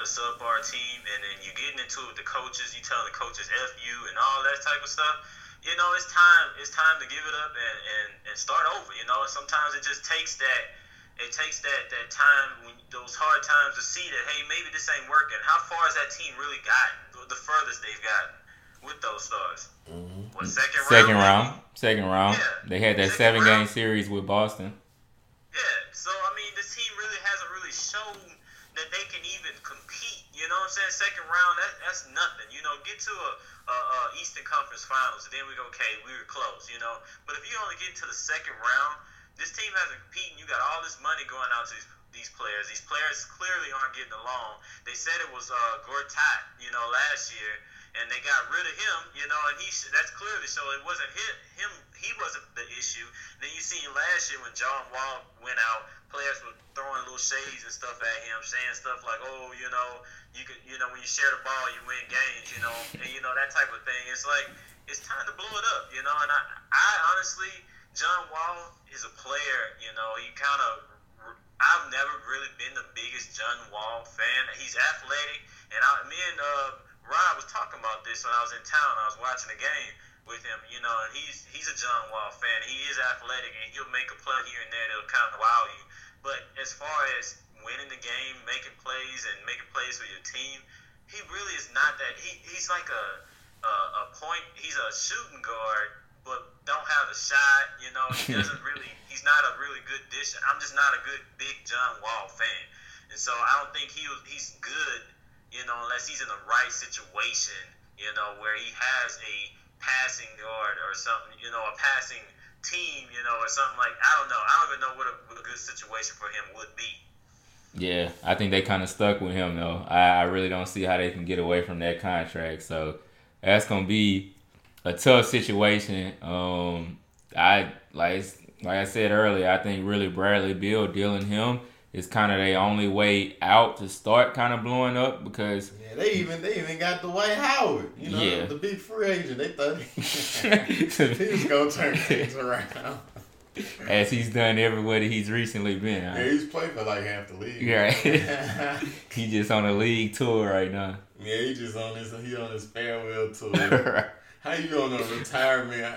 Speaker 4: a subpar team, and then you're getting into it with the coaches. You telling the coaches f you and all that type of stuff. You know, it's time. It's time to give it up and, and, and start over. You know, sometimes it just takes that it takes that that time when those hard times to see that hey maybe this ain't working. How far has that team really gotten? The furthest they've gotten with those stars. Mm-hmm. What second round?
Speaker 3: Second round. Second round. Yeah. They had that second seven round. game series with Boston.
Speaker 4: Yeah. So I mean, this team really hasn't really shown that they can even compete. You know what I'm saying? Second round, that, that's nothing. You know, get to a, a, a Eastern Conference Finals, and then we go, okay, we were close. You know, but if you only get to the second round this team hasn't competed. You got all this money going out to these, these players. These players clearly aren't getting along. They said it was uh, Gortat, you know, last year, and they got rid of him, you know, and he that's clearly so it wasn't him. Him he wasn't the issue. Then you seen last year when John Wall went out, players were throwing little shades and stuff at him, saying stuff like, "Oh, you know, you could, you know, when you share the ball, you win games, you know, and you know that type of thing." It's like it's time to blow it up, you know. And I, I honestly John Wall is a player, you know, he kind of. I've never really been the biggest John Wall fan. He's athletic, and I, me and uh, Rod was talking about this when I was in town. I was watching the game with him, you know, and he's he's a John Wall fan. He is athletic, and he'll make a play here and there that'll kind of wow you. But as far as winning the game, making plays, and making plays for your team, he really is not that. He he's like a a, a point. He's a shooting guard but don't have a shot. You know, he doesn't really. He's not a really good dish. I'm just not a good big John Wall fan, and so I don't think he was, he's good. You know, unless he's in the right situation. You know, where he has a passing guard or something. You know, a passing team. You know, or something like I don't know. I don't even know what a, what a good situation for him would be.
Speaker 3: Yeah, I think they kind of stuck with him though. I, I really don't see how they can get away from that contract. So that's gonna be a tough situation. Um, I like like I said earlier, I think really Bradley Beal dealing him is kind of their only way out to start kind of blowing up because
Speaker 2: yeah, they even they even got Dwight Howard, you know, yeah. the big free agent. They thought he was gonna turn things around.
Speaker 3: As he's done everywhere that he's recently been.
Speaker 2: Huh? Yeah, he's played for like half the league.
Speaker 3: Right. he just on a league tour right now.
Speaker 2: Yeah, he just on his he on his farewell tour. right. How you on a retirement?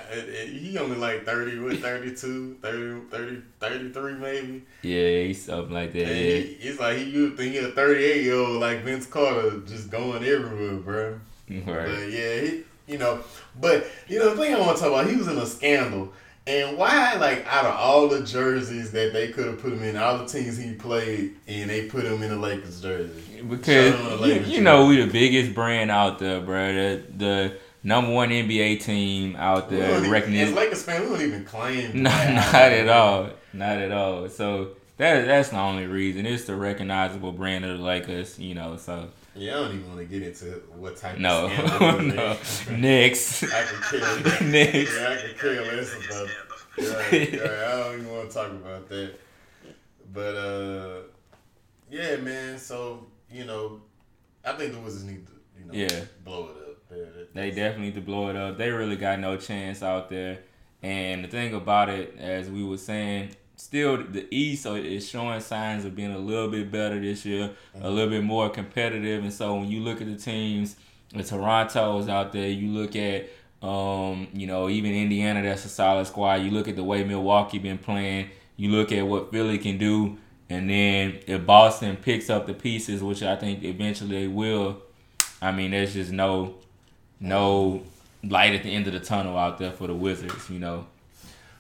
Speaker 2: He only like 30, what, 32, 30, 30, 33 maybe?
Speaker 3: Yeah, he's something like that. He,
Speaker 2: it's like he you think he a 38 year old like Vince Carter just going everywhere, bro. Right. But yeah, he, you know, but you know the thing I want to talk about, he was in a scandal. And why, like, out of all the jerseys that they could have put him in, all the teams he played and they put him in the Lakers jersey?
Speaker 3: Because you, you know we the biggest brand out there, bro. The, the number one NBA team out there.
Speaker 2: Recognition. As Lakers fan, we don't even claim.
Speaker 3: No, not at all. Not at all. So that that's the only reason. It's the recognizable brand of the Lakers, you know. So.
Speaker 2: Yeah, I don't even want to get into what type
Speaker 3: no.
Speaker 2: of
Speaker 3: no. Next.
Speaker 2: I can kill Next. Yeah, I can kill this about yeah, yeah, I don't even want to talk about that. But uh yeah, man, so, you know, I think the Wizards need to, you know, yeah. blow it up.
Speaker 3: They definitely need to blow it up. They really got no chance out there. And the thing about it, as we were saying, still the East is showing signs of being a little bit better this year, mm-hmm. a little bit more competitive. And so when you look at the teams, the Toronto's out there. You look at, um, you know, even Indiana, that's a solid squad. You look at the way Milwaukee been playing. You look at what Philly can do, and then if Boston picks up the pieces, which I think eventually they will, I mean, there's just no no light at the end of the tunnel out there for the Wizards, you know.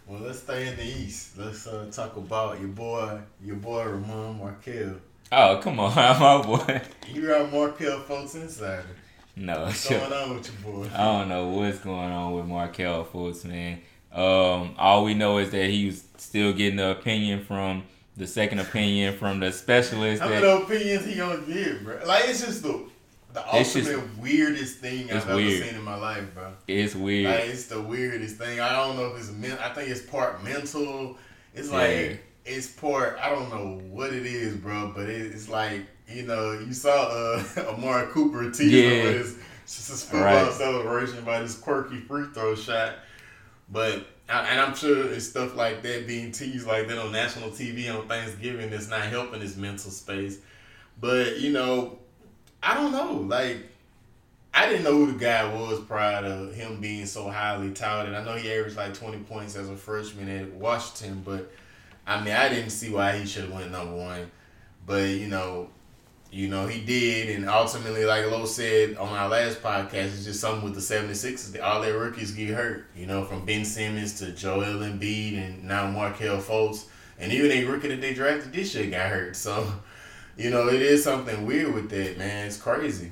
Speaker 2: Well, let's stay in the East. Let's uh, talk about your boy, your boy Ramon Markelle.
Speaker 3: Oh, come on, my boy.
Speaker 2: You got Markelle Fultz Insider.
Speaker 3: No,
Speaker 2: what's going on with your boy? I
Speaker 3: don't know what's going on with Markelle Fultz, man. Um, all we know is that he's still getting the opinion from the second opinion from the specialist.
Speaker 2: How many opinions he gonna give, bro? Like it's just the the ultimate just, weirdest thing I've weird. ever seen in my life, bro.
Speaker 3: It's weird.
Speaker 2: Like, it's the weirdest thing. I don't know if it's men. I think it's part mental. It's like yeah. it's part. I don't know what it is, bro. But it's like you know, you saw uh, Amari Cooper teasing yeah. with his, his football right. celebration by this quirky free throw shot. But and I'm sure it's stuff like that being teased like that on national TV on Thanksgiving that's not helping his mental space. But you know, I don't know. Like, I didn't know who the guy was prior to him being so highly touted. I know he averaged like 20 points as a freshman at Washington, but I mean, I didn't see why he should have went number one. But you know, you know, he did, and ultimately, like Lo said on our last podcast, it's just something with the 76ers. All their rookies get hurt, you know, from Ben Simmons to Joel Embiid and now Markelle Fultz. And even a rookie that they drafted this year got hurt. So, you know, it is something weird with that, man. It's crazy.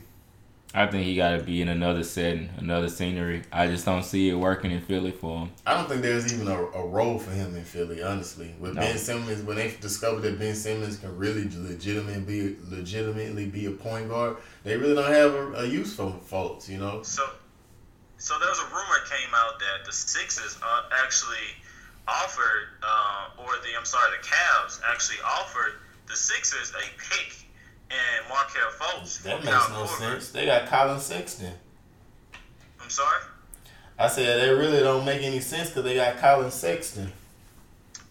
Speaker 3: I think he got to be in another setting, another scenery. I just don't see it working in Philly for him.
Speaker 2: I don't think there's even a, a role for him in Philly, honestly. With no. Ben Simmons, when they discovered that Ben Simmons can really legitimately be legitimately be a point guard, they really don't have a, a use for Fultz, you know.
Speaker 4: So, so there was a rumor came out that the Sixers uh, actually offered, uh, or the I'm sorry, the Cavs actually offered the Sixers a pick and Markelle Fultz.
Speaker 2: That makes no sense. They got Colin Sexton.
Speaker 4: I'm sorry.
Speaker 2: I said they really don't make any sense because they got Colin Sexton.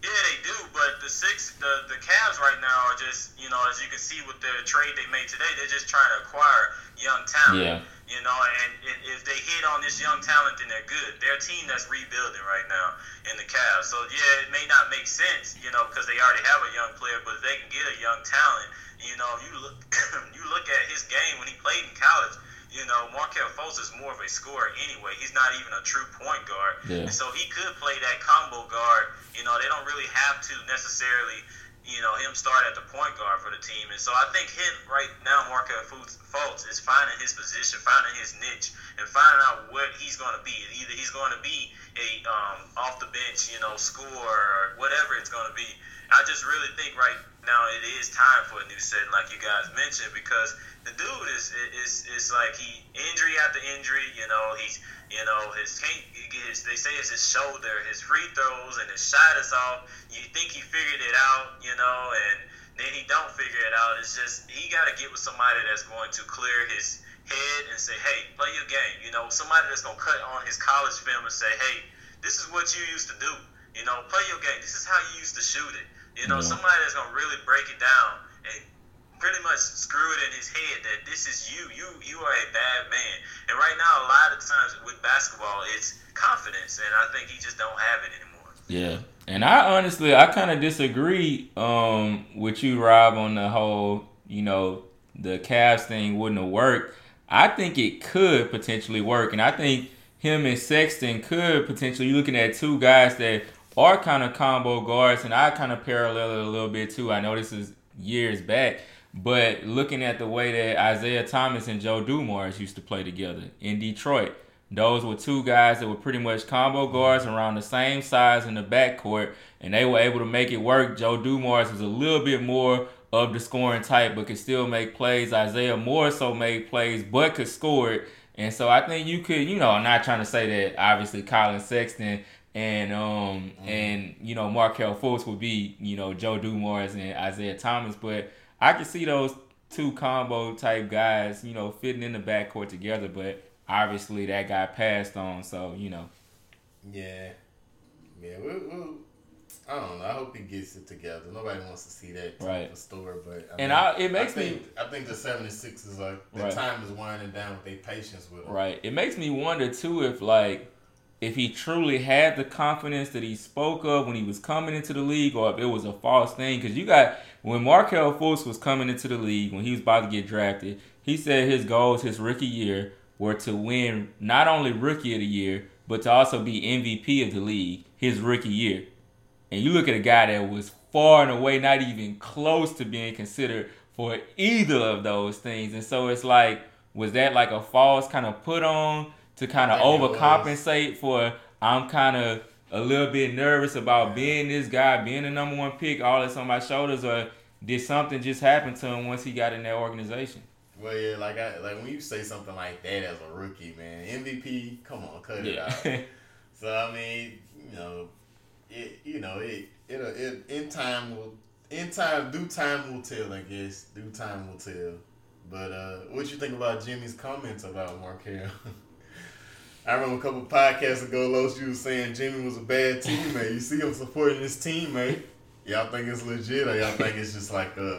Speaker 4: Yeah, they do, but the six, the the Cavs right now are just, you know, as you can see with the trade they made today, they're just trying to acquire young talent. Yeah. You know, and, and if they hit on this young talent, then they're good. They're a team that's rebuilding right now in the Cavs. So yeah, it may not make sense, you know, because they already have a young player, but if they can get a young talent you know, you look you look at his game when he played in college. You know, Markelle Fultz is more of a scorer anyway. He's not even a true point guard, yeah. and so he could play that combo guard. You know, they don't really have to necessarily, you know, him start at the point guard for the team. And so I think him right now, Markelle Fultz is finding his position, finding his niche, and finding out what he's going to be. Either he's going to be a um, off the bench, you know, scorer or whatever it's going to be. I just really think right now it is time for a new setting, like you guys mentioned, because the dude is is is like he injury after injury. You know, he's you know his his, they say it's his shoulder, his free throws, and his shot is off. You think he figured it out, you know, and then he don't figure it out. It's just he got to get with somebody that's going to clear his head and say, hey, play your game. You know, somebody that's gonna cut on his college film and say, hey, this is what you used to do. You know, play your game. This is how you used to shoot it. You know, yeah. somebody that's gonna really break it down and pretty much screw it in his head that this is you. You you are a bad man. And right now, a lot of times with basketball, it's confidence, and I think he just don't have it anymore.
Speaker 3: Yeah. And I honestly, I kind of disagree um, with you, Rob, on the whole, you know, the Cavs thing wouldn't have worked. I think it could potentially work, and I think him and Sexton could potentially. You're looking at two guys that are kind of combo guards, and I kind of parallel it a little bit too. I know this is years back, but looking at the way that Isaiah Thomas and Joe Dumars used to play together in Detroit, those were two guys that were pretty much combo guards around the same size in the backcourt, and they were able to make it work. Joe Dumars was a little bit more of the scoring type, but could still make plays. Isaiah more so made plays, but could score it. And so I think you could, you know, I'm not trying to say that obviously Colin Sexton and um mm-hmm. and you know Markelle Fultz would be you know Joe Dumars and Isaiah Thomas, but I could see those two combo type guys you know fitting in the backcourt together, but obviously that got passed on, so you know.
Speaker 2: Yeah, yeah. We'll, we'll, I don't know. I hope he gets it together. Nobody wants to see that right. store, but
Speaker 3: I and I, it makes
Speaker 2: I think,
Speaker 3: me.
Speaker 2: I think the 76ers like the right. time is winding down with their patience with him.
Speaker 3: Right. It makes me wonder too if like if he truly had the confidence that he spoke of when he was coming into the league, or if it was a false thing. Because you got when Markelle Fultz was coming into the league, when he was about to get drafted, he said his goals his rookie year were to win not only rookie of the year, but to also be MVP of the league his rookie year. And you look at a guy that was far and away not even close to being considered for either of those things. And so it's like, was that like a false kind of put on? To kind of overcompensate for I'm kind of a little bit nervous about being this guy, being the number one pick, all this on my shoulders, or did something just happen to him once he got in that organization?
Speaker 2: Well, yeah, like I like when you say something like that as a rookie, man, MVP, come on, cut it out. so I mean, you know, it you know it it, it in time will in time, due time will tell. I guess due time will tell. But uh, what you think about Jimmy's comments about Markelle? I remember a couple podcasts ago, Los, you was saying Jimmy was a bad teammate. You see him supporting his teammate. Y'all think it's legit, or y'all think it's just like uh,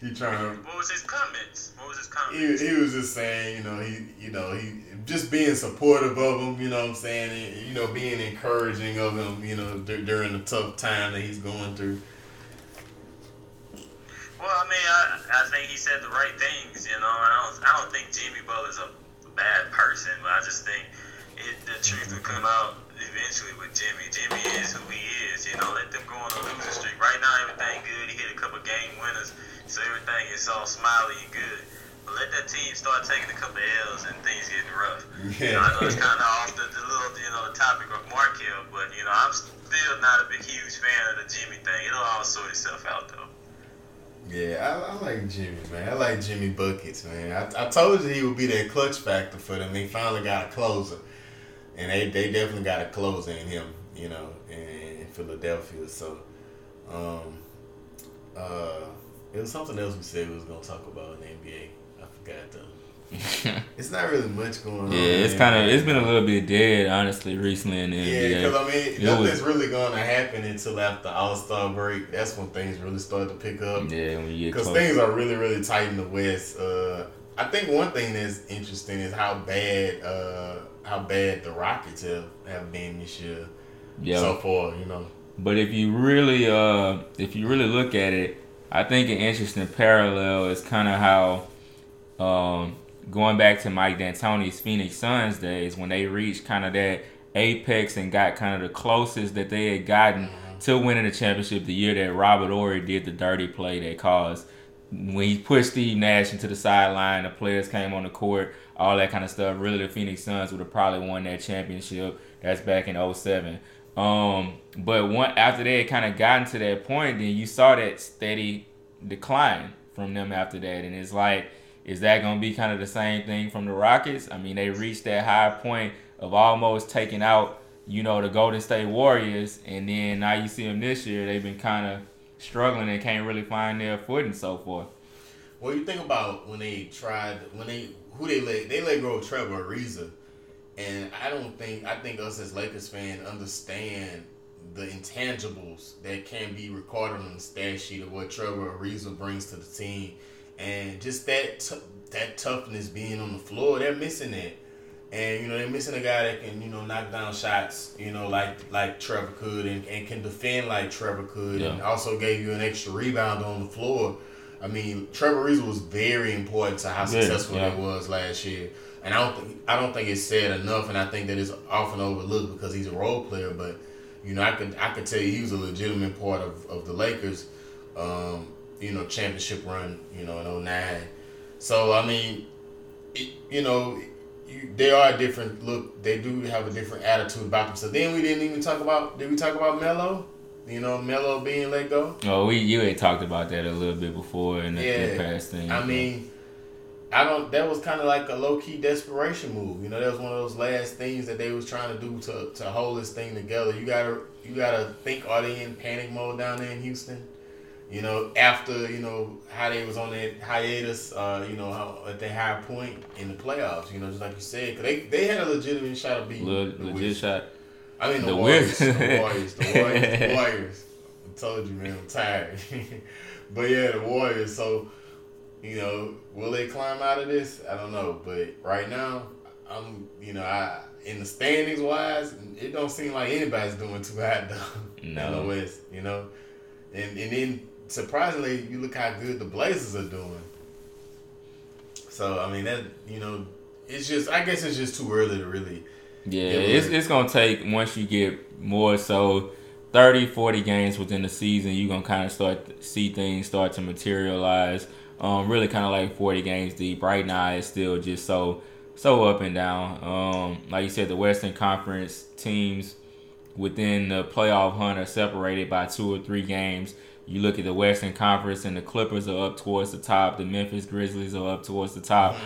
Speaker 2: he trying
Speaker 4: to? What was his comments? What was his comments?
Speaker 2: He, he was just saying, you know, he, you know, he just being supportive of him. You know what I'm saying? And, you know, being encouraging of him. You know, d- during the tough time that he's going through.
Speaker 4: Well, I mean, I, I think he said the right things. You know, And I don't I don't think Jimmy Butler's a bad person, but I just think it, the truth will come out eventually with Jimmy. Jimmy is who he is. You know, let them go on a losing streak. Right now, everything good. He hit a couple game winners, so everything is all smiley and good. But let that team start taking a couple L's and things getting rough. Yeah. You know, I know it's kind of off the, the little, you know, the topic of Markelle, but you know, I'm still not a big, huge fan of the Jimmy thing. It'll all sort itself out though.
Speaker 2: Yeah, I, I, like Jimmy, man. I like Jimmy buckets, man. I, I told you he would be that clutch factor for them. He finally got a closer and they, they definitely got a closer in him, you know, in, in Philadelphia. So, um, uh, it was something else we said we was gonna talk about in the NBA. I forgot though. it's not really much going on.
Speaker 3: Yeah, it's kind of it's been a little bit dead, honestly, recently in the
Speaker 2: yeah, NBA. Yeah, because I mean, nothing's really going to happen until after All Star break. That's when things really start to pick up.
Speaker 3: Yeah, when you get
Speaker 2: because things are really really tight in the West. Uh, I think one thing that's interesting is how bad uh, how bad the Rockets have, have been this year yep. so far, you know.
Speaker 3: But if you really uh if you really look at it, I think an interesting parallel is kind of how um going back to Mike D'Antoni's Phoenix Suns days when they reached kind of that apex and got kind of the closest that they had gotten mm-hmm. to winning the championship the year that Robert Horry did the dirty play that caused when he pushed Steve Nash into the sideline, the players came on the court all that kind of stuff. Really, the Phoenix Suns would have probably won that championship. That's back in 07. Um, but one after they had kind of gotten to that point, then you saw that steady decline from them after that, and it's like, is that gonna be kind of the same thing from the Rockets? I mean, they reached that high point of almost taking out, you know, the Golden State Warriors, and then now you see them this year. They've been kind of struggling and can't really find their footing so forth.
Speaker 2: Well, you think about when they tried when they who they let they let go of Trevor Ariza, and I don't think I think us as Lakers fans understand the intangibles that can be recorded on the stat sheet of what Trevor Ariza brings to the team, and just that t- that toughness being on the floor, they're missing that. And you know they're missing a guy that can you know knock down shots, you know like like Trevor could, and, and can defend like Trevor could, yeah. and also gave you an extra rebound on the floor I mean, Trevor Ariza was very important to how successful yeah. it was last year. And I don't think I don't think it's said enough, and I think that it's often overlooked because he's a role player. But you know, I can I can tell you he was a legitimate part of, of the Lakers, um, you know, championship run, you know, in 09. So I mean, it, you know, you, they are a different look. They do have a different attitude about them. So then we didn't even talk about. Did we talk about Melo? You know, Melo being let go.
Speaker 3: Oh, we you had talked about that a little bit before in the, yeah. the past thing.
Speaker 2: I mean, I don't. That was kind of like a low key desperation move. You know, that was one of those last things that they was trying to do to to hold this thing together. You gotta you gotta think are they in panic mode down there in Houston? You know, after you know how they was on that hiatus, uh, you know, how, at the high point in the playoffs. You know, just like you said, cause they they had a legitimate shot of beating.
Speaker 3: Le- legit shot.
Speaker 2: I mean the, the Warriors, the Warriors, the Warriors, the Warriors. I told you, man, I'm tired. but yeah, the Warriors. So, you know, will they climb out of this? I don't know. But right now, I'm, you know, I in the standings wise, it don't seem like anybody's doing too hot though. No. In the West, you know, and and then surprisingly, you look how good the Blazers are doing. So I mean that you know, it's just I guess it's just too early to really
Speaker 3: yeah, it's, it's gonna take once you get more so 30, 40 games within the season, you're gonna kind of start to see things start to materialize. Um, really kind of like 40 games deep. Right now, it's still just so so up and down. Um, like you said, the Western Conference teams within the playoff hunt are separated by two or three games. You look at the Western Conference and the Clippers are up towards the top. The Memphis Grizzlies are up towards the top.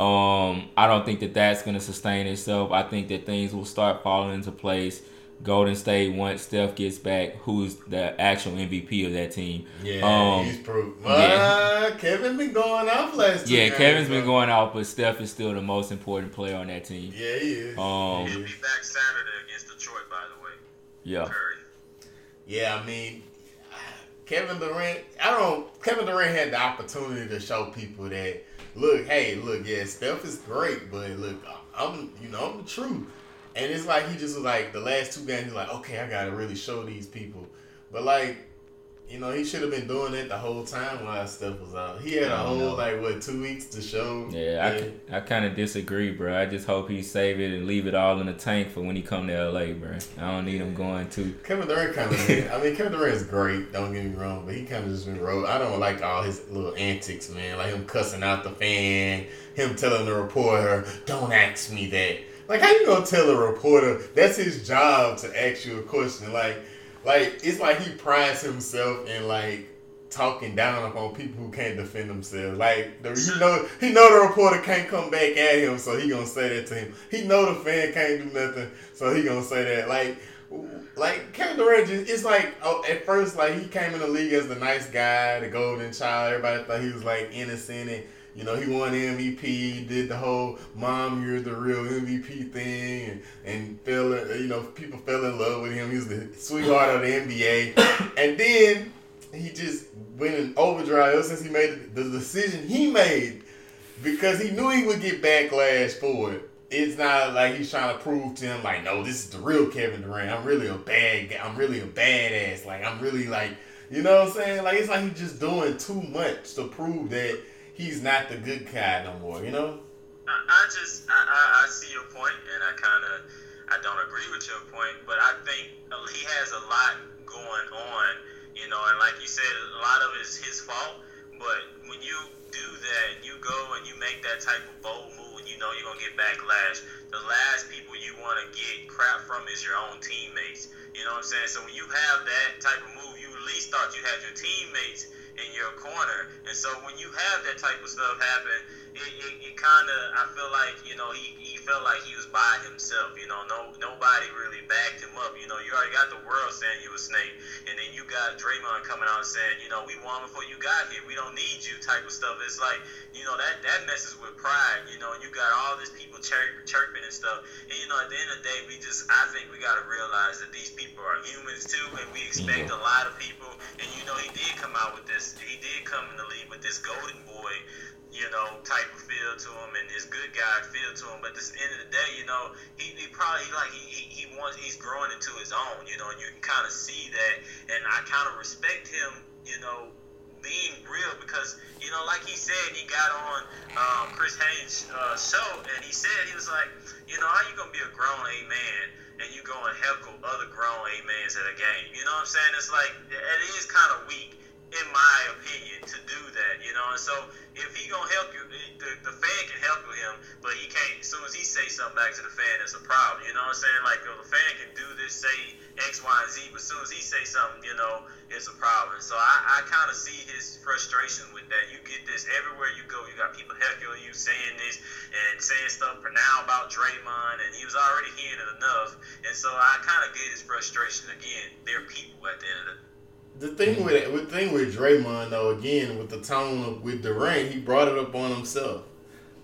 Speaker 3: Um, I don't think that that's going to sustain itself. I think that things will start falling into place Golden State once Steph gets back, who's the actual MVP of that team.
Speaker 2: Yeah, um, he's proved. Uh, yeah. Kevin been going off last.
Speaker 3: Yeah, games, Kevin's bro. been going off, but Steph is still the most important player on that team.
Speaker 2: Yeah, he is.
Speaker 3: Um,
Speaker 4: He'll be back Saturday against Detroit, by the way.
Speaker 3: Yeah.
Speaker 4: Curry.
Speaker 2: Yeah, I mean, Kevin Durant. I don't. Kevin Durant had the opportunity to show people that. Look, hey, look, yeah, Steph is great, but look, I'm, you know, I'm the truth. And it's like he just was like the last two games. He's like, okay, I gotta really show these people. But like, you know, he should have been doing it the whole time while Steph was out. He had a whole know. like what two weeks to show.
Speaker 3: Yeah, I, I kind of disagree, bro. I just hope he save it and leave it all in the tank for when he come to LA, bro. I don't need him going to.
Speaker 2: Kevin Durant kind of. I mean, Kevin Durant is great. Don't get me wrong, but he kind of just been rolled. I don't like all his little antics, man. Like him cussing out the fan, him telling the reporter, "Don't ask me that." Like, how you gonna tell a reporter that's his job to ask you a question? Like, like it's like he prides himself in like talking down upon people who can't defend themselves. Like, the, you know, he know the reporter can't come back at him, so he gonna say that to him. He know the fan can't do nothing, so he gonna say that. Like, like Kevin Durant, just, it's like oh, at first, like he came in the league as the nice guy, the golden child. Everybody thought he was like innocent and you know, he won MVP, did the whole "Mom, you're the real MVP" thing, and, and fell, you know, people fell in love with him. He was the sweetheart of the NBA, and then he just went in overdrive ever since he made the decision he made because he knew he would get backlash for it. It's not like he's trying to prove to him like, no, this is the real Kevin Durant. I'm really a bad guy. I'm really a badass. Like I'm really like, you know what I'm saying? Like it's like he's just doing too much to prove that he's not the good guy no more. You know.
Speaker 4: I, I just I, I, I see your point, and I kind of I don't agree with your point, but I think he has a lot going on. You know, and like you said, a lot of it is his fault. But when you do that, and you go and you make that type of bold move, and you know you're gonna get backlash. The last people you want to get crap from is your own teammates. You know what I'm saying? So when you have that type of move, you at least thought you had your teammates in your corner. And so when you have that type of stuff happen, it, it, it kind of I feel like you know he, he felt like he was by himself. You know, no nobody really backed him up. You know, you already got the world saying you a snake, and then you got Draymond coming out saying, you know, we won before you got here. We don't need you type of stuff. It's like you know that that messes with pride. You know, you got all these people chirp, chirping and stuff. And you know, at the end of the day, we just I think we got to realize that these people are humans too, and we expect a lot of people. And you know, he did come out with this. He did come in the league with this golden boy you know, type of feel to him and his good guy feel to him. But at the end of the day, you know, he, he probably like he, he, wants he's growing into his own, you know, and you can kind of see that. And I kind of respect him, you know, being real because you know, like he said, he got on um, Chris Haynes' uh, show and he said he was like, you know, how you gonna be a grown A man and you go and heckle other grown A mans at a game? You know what I'm saying? It's like it is kind of weak in my opinion, to do that. You know, and so if he gonna help you, eh, the, the fan can help him, but he can't. As soon as he say something back to the fan, it's a problem. You know what I'm saying? Like the fan can do this, say X, Y, and Z, but as soon as he say something, you know, it's a problem. So I, I kind of see his frustration with that. You get this everywhere you go. You got people heckling you, saying this and saying stuff for now about Draymond, and he was already hearing it enough. And so I kind of get his frustration. Again, they're people at the end of the
Speaker 2: the thing with the thing with Draymond though, again with the tone of with Durant, he brought it up on himself.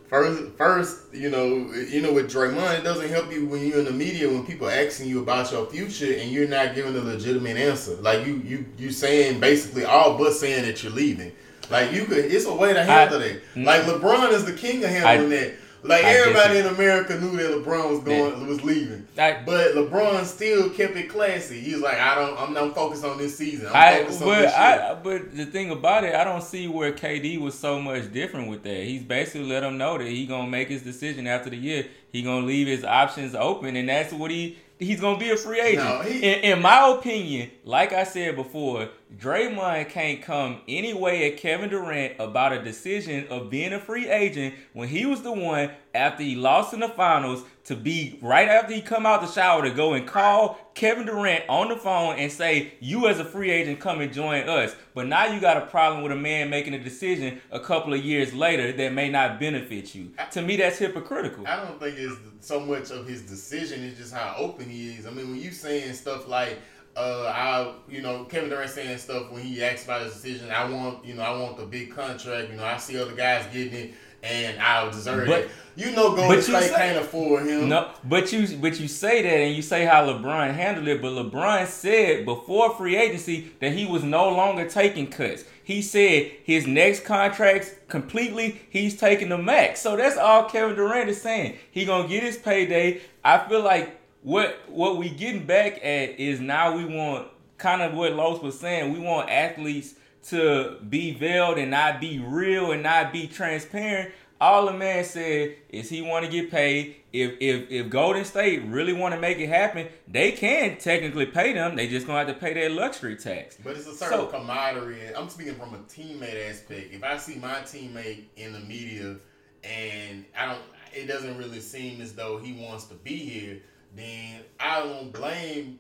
Speaker 2: First, first, you know, you know, with Draymond, it doesn't help you when you're in the media when people are asking you about your future and you're not giving a legitimate answer. Like you, you, you saying basically all but saying that you're leaving. Like you could, it's a way to handle I, it. Like mm-hmm. LeBron is the king of handling I, that. Like I everybody in America knew that LeBron was going yeah. was leaving, I, but LeBron still kept it classy. He's like, I don't, I'm not focused on this season. I'm I,
Speaker 3: focused but on this I, but the thing about it, I don't see where KD was so much different with that. He's basically let him know that he gonna make his decision after the year. He gonna leave his options open, and that's what he he's gonna be a free agent. No, he, in, in, my opinion, like I said before, Draymond can't come any way at Kevin Durant about a decision of being a free agent when he was the one after he lost in the finals to be right after he come out the shower to go and call Kevin Durant on the phone and say, "You as a free agent come and join us." But now you got a problem with a man making a decision a couple of years later that may not benefit you. I, to me, that's hypocritical.
Speaker 2: I don't think it's so much of his decision; it's just how open he is. I mean, when you saying stuff like, uh, I, you know, Kevin Durant saying stuff when he asked about his decision. I want, you know, I want the big contract. You know, I see other guys getting it, and I deserve but, it. You know, Golden State can't afford him.
Speaker 3: No, but you, but you say that, and you say how LeBron handled it. But LeBron said before free agency that he was no longer taking cuts. He said his next contracts completely, he's taking the max. So that's all Kevin Durant is saying. He gonna get his payday. I feel like what what we getting back at is now we want kind of what Los was saying. We want athletes to be veiled and not be real and not be transparent. All the man said is he want to get paid. If if if Golden State really want to make it happen, they can technically pay them. They just gonna have to pay their luxury tax.
Speaker 2: But it's a certain so, commodity. I'm speaking from a teammate aspect. If I see my teammate in the media and I don't, it doesn't really seem as though he wants to be here. Then I don't blame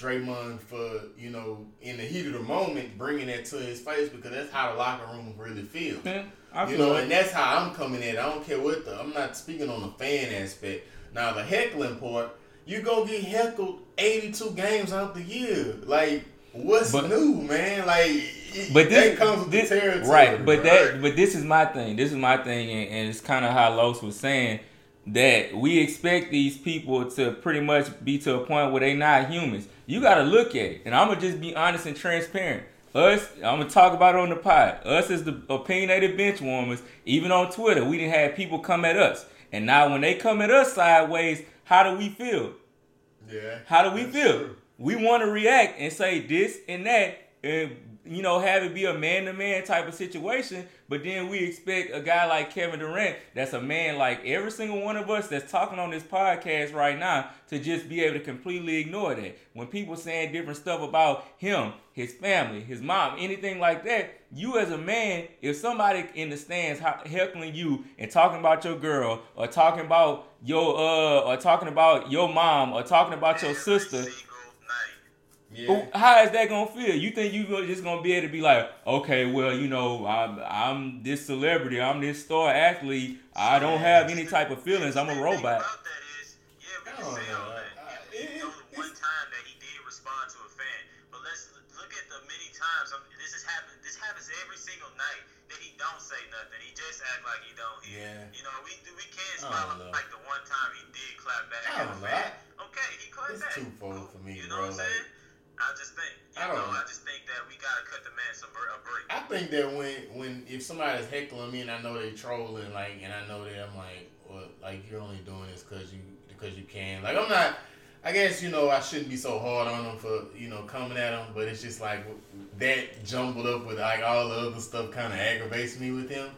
Speaker 2: Draymond for you know in the heat of the moment bringing that to his face because that's how the locker room really feels. Yeah, you know, and that's how I'm coming in. I don't care what the. I'm not speaking on the fan aspect. Now the heckling part, you go get heckled 82 games out the year. Like what's but, new, man? Like. But this comes with this, territory,
Speaker 3: right? But right? that, but this is my thing. This is my thing, and, and it's kind of how Los was saying that we expect these people to pretty much be to a point where they not humans. You got to look at it. And I'm going to just be honest and transparent. Us, I'm going to talk about it on the pod. Us as the opinionated bench warmers, even on Twitter, we didn't have people come at us. And now when they come at us sideways, how do we feel?
Speaker 2: Yeah.
Speaker 3: How do we feel? True. We want to react and say this and that and you know, have it be a man to man type of situation. But then we expect a guy like Kevin Durant, that's a man like every single one of us that's talking on this podcast right now, to just be able to completely ignore that. When people saying different stuff about him, his family, his mom, anything like that, you as a man, if somebody in the stands heckling you and talking about your girl, or talking about your uh, or talking about your mom, or talking about your sister yeah. How is that gonna feel? You think you just gonna be able to be like, okay, well, you know, I'm, I'm this celebrity, I'm this star athlete. I don't have any type of feelings. I'm a robot.
Speaker 4: About that is, yeah, we can say all that. You know, the one time that he did respond to a fan, but let's look at the many times. I um, this has happened. This happens every single night that he don't say nothing. He just act like he don't hear. Yeah. You know, we we can't smile like the one time he did clap back at a fan. Okay, he clapped
Speaker 2: it's
Speaker 4: back.
Speaker 2: It's twofold for me,
Speaker 4: you know
Speaker 2: bro.
Speaker 4: What I'm saying? I just think, I don't know, I just think that we gotta cut the man some a break.
Speaker 2: I think that when when if somebody's heckling me and I know they trolling, like, and I know that I'm like, well, like you're only doing this because you because you can. Like I'm not. I guess you know I shouldn't be so hard on them for you know coming at them, but it's just like that jumbled up with like all the other stuff kind of aggravates me with him.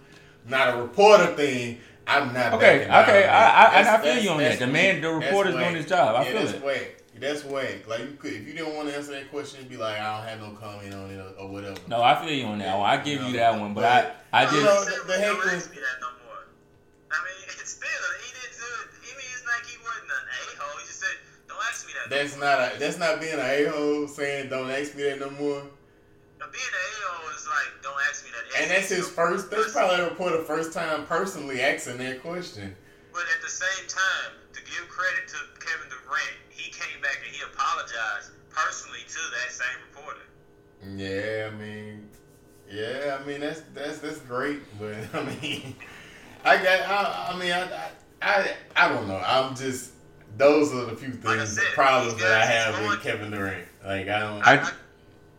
Speaker 2: Not a reporter thing. I'm not.
Speaker 3: Okay, okay, I, I, I, feel you on that. The man, the reporter's doing his job. I
Speaker 2: yeah,
Speaker 3: feel it
Speaker 2: that's whack. Like you could, if you didn't want to answer that question, be like, I don't have no comment on it or, or whatever.
Speaker 3: No, I feel you on that one. I give you, know, you that one, but, but I, I just. You know,
Speaker 4: the, the heck was. No more. I mean, still he didn't do it. I mean, it's like he wasn't an a hole. He just said, "Don't ask me that."
Speaker 2: That's
Speaker 4: no
Speaker 2: not a. That's not being an a hole saying, "Don't ask me that no more."
Speaker 4: But being an a hole is like, "Don't ask me that."
Speaker 2: And that's his first. That's probably a reporter first time personally asking that question.
Speaker 4: But at the same time, to give credit to Kevin Durant, he came back and he apologized personally to that same reporter.
Speaker 2: Yeah, I mean, yeah, I mean that's that's that's great, but I mean, I got, I, I mean, I, I, I don't know. I'm just those are the few things, like said, problems that I have with Kevin Durant. Like I don't.
Speaker 4: I, I,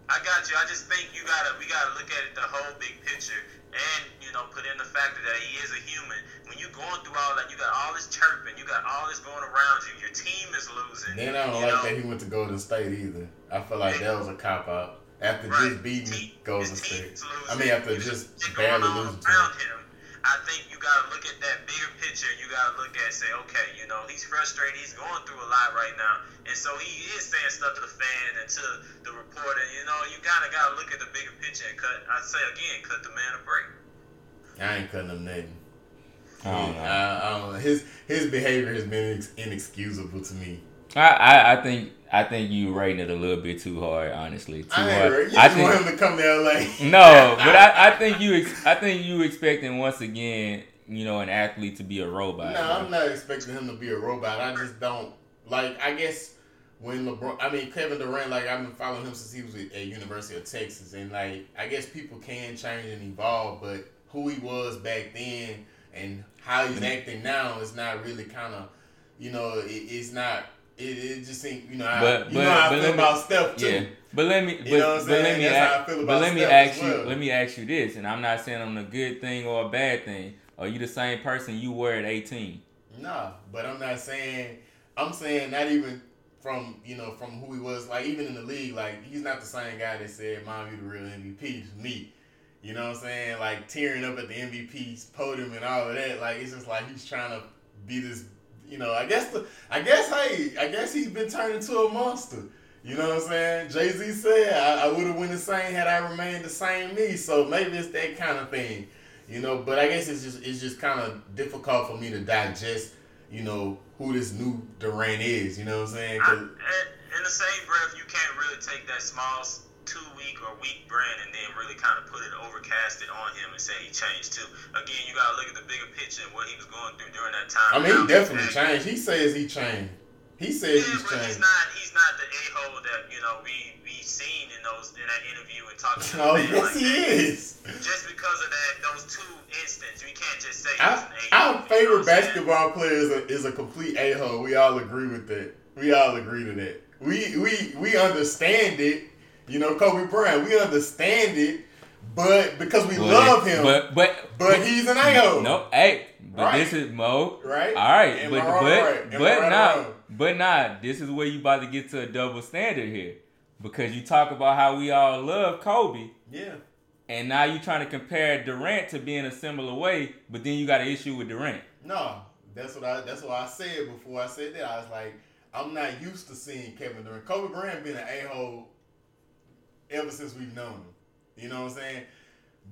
Speaker 4: I got you. I just think you gotta we gotta look at it the whole big picture and you know put in the factor that he is a human. When you're going through all that, you got all this chirping, you got all this going around you. Your team is losing.
Speaker 2: Then I don't like know? that he went to Golden State either. I feel like that was a cop out after right. just beating Golden State. I mean, after just barely losing to
Speaker 4: him. I think you got to look at that bigger picture. You got to look at say, okay, you know, he's frustrated. He's going through a lot right now, and so he is saying stuff to the fan and to the reporter. You know, you kind of got to look at the bigger picture and cut. I say again, cut the man a break.
Speaker 2: I ain't cutting him nothing. I don't know. I, I don't know. His his behavior has been inexcusable to me.
Speaker 3: I, I, I think I think you rating it a little bit too hard, honestly. Too I
Speaker 2: hard. You I think, want him to come to LA.
Speaker 3: no, but I, I think you ex, I think you expecting once again, you know, an athlete to be a robot.
Speaker 2: No, I'm not expecting him to be a robot. I just don't like I guess when LeBron, I mean Kevin Durant, like I've been following him since he was at University of Texas, and like I guess people can change and evolve, but who he was back then and how he's acting now is not really kind of, you know, it, it's not. It, it just seems, you know, but, I, you but, know how I feel about Steph too. Yeah.
Speaker 3: But let me, but, you know but let me, ask, but let me ask well. you, let me ask you this, and I'm not saying I'm a good thing or a bad thing. Are you the same person you were at 18?
Speaker 2: Nah, but I'm not saying. I'm saying not even from you know from who he was. Like even in the league, like he's not the same guy that said, "Mom, you the real MVP." To me, you know what I'm saying? Like tearing up at the MVP's podium and all of that. Like it's just like he's trying to be this. You know, I guess the. I guess hey, I guess he's been turned into a monster. You know what I'm saying? Jay Z said I, I would have won the same had I remained the same me. So maybe it's that kind of thing. You know, but I guess it's just it's just kind of difficult for me to digest. You know who this new Durant is. You know what I'm saying?
Speaker 4: I, in the same breath, you can't really take that small two week or week brand and then really kind of put it overcast it on him and say he changed too. Again, you gotta look at the bigger picture and what he was going through during that time.
Speaker 2: I mean, he definitely changed. He says he changed. He says
Speaker 4: yeah,
Speaker 2: he's
Speaker 4: but
Speaker 2: changed.
Speaker 4: he's not. He's not the a hole that you know we we seen in those in that interview and talking to.
Speaker 2: Oh yes, like he is.
Speaker 4: Just because of that, those two instances, we can't just say
Speaker 2: our, our favorite basketball player is a, is a complete a hole. We all agree with that. We all agree to that. We we we understand it you know, Kobe Bryant, we understand it, but because we but love him,
Speaker 3: but but
Speaker 2: but he's an a
Speaker 3: No, hey, but right. this is Mo.
Speaker 2: Right.
Speaker 3: All right, Am but but right? but right not but not. This is where you about to get to a double standard here, because you talk about how we all love Kobe.
Speaker 2: Yeah.
Speaker 3: And now you're trying to compare Durant to being a similar way, but then you got an issue with Durant.
Speaker 2: No, that's what I that's what I said before I said that. I was like, I'm not used to seeing Kevin Durant. Kobe Bryant being an a hole ever since we've known him. You know what I'm saying?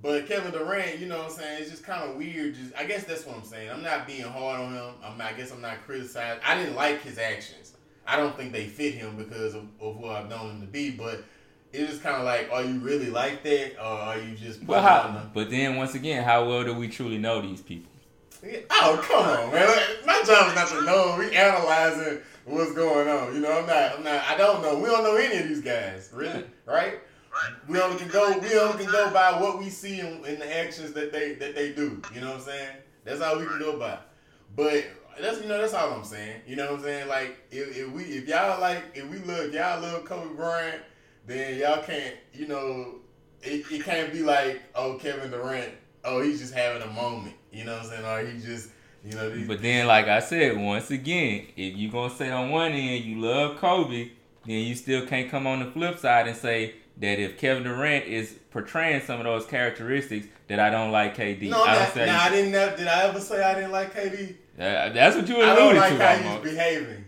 Speaker 2: But Kevin Durant, you know what I'm saying? It's just kind of weird. Just I guess that's what I'm saying. I'm not being hard on him. I'm, I guess I'm not criticizing. I didn't like his actions. I don't think they fit him because of, of what I've known him to be. But it's just kind of like, are you really like that, or are you just?
Speaker 3: But how, But then once again, how well do we truly know these people?
Speaker 2: Yeah. Oh come on, man! My job is not to know. We analyzing what's going on. You know, I'm not. I'm not. I don't know. We don't know any of these guys, really, right?
Speaker 4: Right.
Speaker 2: We only can go. We only can go by what we see in, in, the actions that they that they do. You know what I'm saying? That's all we can go by. But that's you know that's all I'm saying. You know what I'm saying? Like if, if we if y'all like if we look y'all love Kobe Bryant, then y'all can't you know it, it can't be like oh Kevin Durant oh he's just having a moment. You know what I'm saying? Or he just you know. These,
Speaker 3: but then like I said once again, if you gonna say on one end you love Kobe, then you still can't come on the flip side and say that if Kevin Durant is portraying some of those characteristics, that I don't like KD.
Speaker 2: No, I, nah, I didn't. Did I ever say I didn't like KD?
Speaker 3: That's what you alluded
Speaker 2: to. I don't like
Speaker 3: to,
Speaker 2: how almost. he's behaving.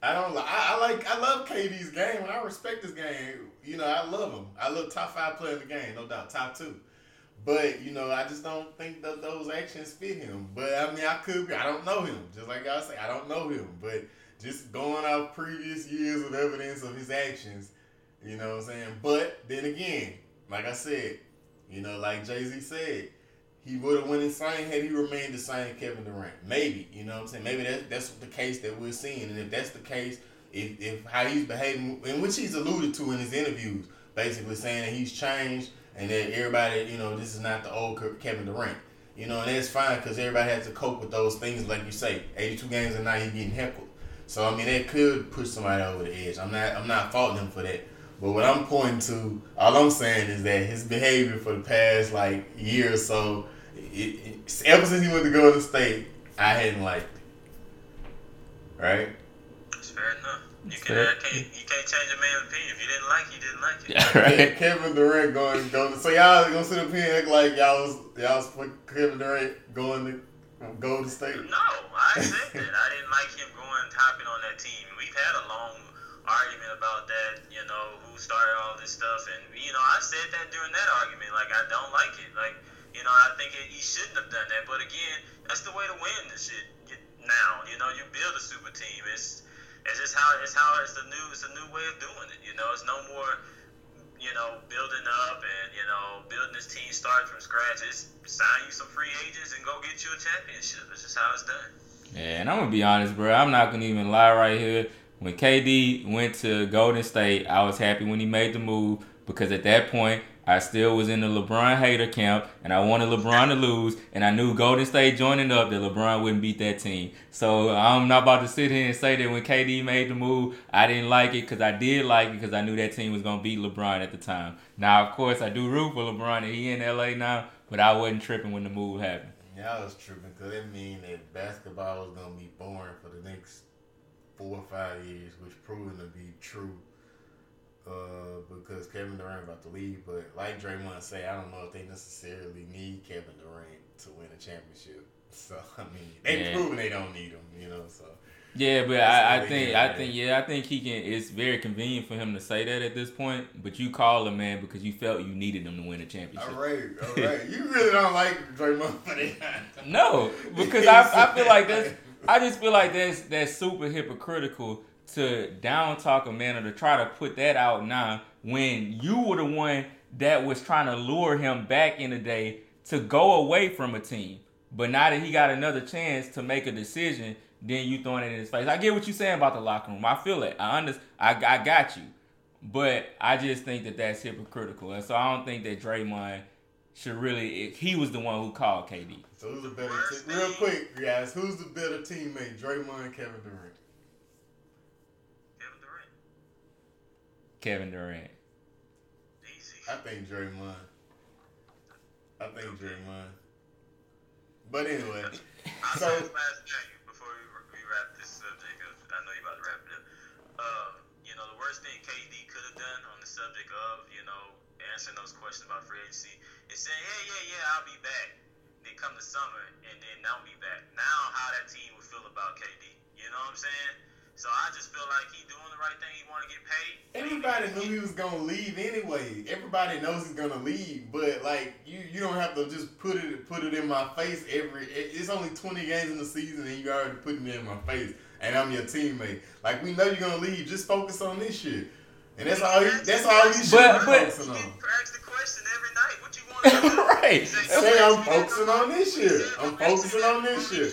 Speaker 2: I don't like. I, I, like. I love KD's game, and I respect his game. You know, I love him. I love top five player in the game, no doubt, top two. But you know, I just don't think that those actions fit him. But I mean, I could. Be, I don't know him. Just like y'all say, I don't know him. But just going off previous years of evidence of his actions, you know what I'm saying? But then again, like I said, you know, like Jay Z said, he would have went insane had he remained the same Kevin Durant. Maybe, you know what I'm saying? Maybe that's that's the case that we're seeing. And if that's the case, if, if how he's behaving, and which he's alluded to in his interviews, basically saying that he's changed and that everybody, you know, this is not the old Kevin Durant. You know, and that's fine because everybody has to cope with those things, like you say. 82 games a night, he's getting heckled. So I mean, that could push somebody over the edge. I'm not, I'm not faulting him for that. But what I'm pointing to, all I'm saying is that his behavior for the past like year or so, it, it, ever since he went to Golden State, I hadn't liked it. Right?
Speaker 4: It's fair enough. You can uh, can't, you can't change a man's opinion. If you didn't like it, you didn't like it.
Speaker 3: Yeah, right.
Speaker 2: Kevin Durant going going. So y'all gonna sit up here and act like y'all was y'all was Kevin Durant going to Golden State?
Speaker 4: No, I said that. I didn't like him going hopping on that team. We've had a long argument about that, you know, who started all this stuff. And, you know, I said that during that argument. Like, I don't like it. Like, you know, I think it, he shouldn't have done that. But again, that's the way to win this shit now. You know, you build a super team. It's it's just how it's how it's the new it's a new way of doing it. You know, it's no more you know building up and you know building this team starting from scratch. It's sign you some free agents and go get you a championship. It's just how it's done.
Speaker 3: Yeah, and I'm gonna be honest, bro. I'm not gonna even lie right here. When KD went to Golden State, I was happy when he made the move because at that point I still was in the LeBron hater camp, and I wanted LeBron to lose, and I knew Golden State joining up that LeBron wouldn't beat that team. So I'm not about to sit here and say that when KD made the move, I didn't like it because I did like it because I knew that team was gonna beat LeBron at the time. Now, of course, I do root for LeBron, and he in LA now, but I wasn't tripping when the move happened.
Speaker 2: Yeah, I was tripping because it mean that basketball was gonna be boring for the next four or five years, which proven to be true uh, because Kevin Durant about to leave. But like Draymond say, I don't know if they necessarily need Kevin Durant to win a championship. So I mean, they yeah. proven they don't need him, you know. So
Speaker 3: yeah, but I, I think I think yeah, I think he can. It's very convenient for him to say that at this point. But you call him man because you felt you needed him to win a championship.
Speaker 2: All right, all right. you really don't like Draymond for that?
Speaker 3: no, because I, I feel like that's. I just feel like that's that's super hypocritical to down talk a man or to try to put that out now when you were the one that was trying to lure him back in the day to go away from a team. But now that he got another chance to make a decision, then you throwing it in his face. I get what you're saying about the locker room. I feel it. I understand. I, I got you. But I just think that that's hypocritical. And so I don't think that Draymond should really. He was the one who called KD.
Speaker 2: So who's the better team? Real quick, guys. Who's the better teammate, Draymond, Kevin Durant?
Speaker 3: Kevin Durant? Kevin Durant.
Speaker 4: Easy.
Speaker 2: I think Draymond. I think Draymond. But anyway,
Speaker 4: so last thing before we, we wrap this subject up, I know you're about to wrap it up. Uh, you know, the worst thing KD could have done on the subject of you know answering those questions about free agency is saying, yeah, yeah, yeah, I'll be back. Then come the summer and then I'll be back. Now, how that team would feel about KD? You know what I'm saying? So I just feel like he doing the right thing. He want to get paid.
Speaker 2: Everybody knew he was gonna leave anyway. Everybody knows he's gonna leave, but like you, you don't have to just put it put it in my face every. It's only twenty games in the season, and you already putting it in my face. And I'm your teammate. Like we know you're gonna leave. Just focus on this shit. And that's all. He, that's all he should be focusing on.
Speaker 4: The question every night. What you want?
Speaker 3: right.
Speaker 2: Say I'm focusing on this shit. I'm focusing on this shit.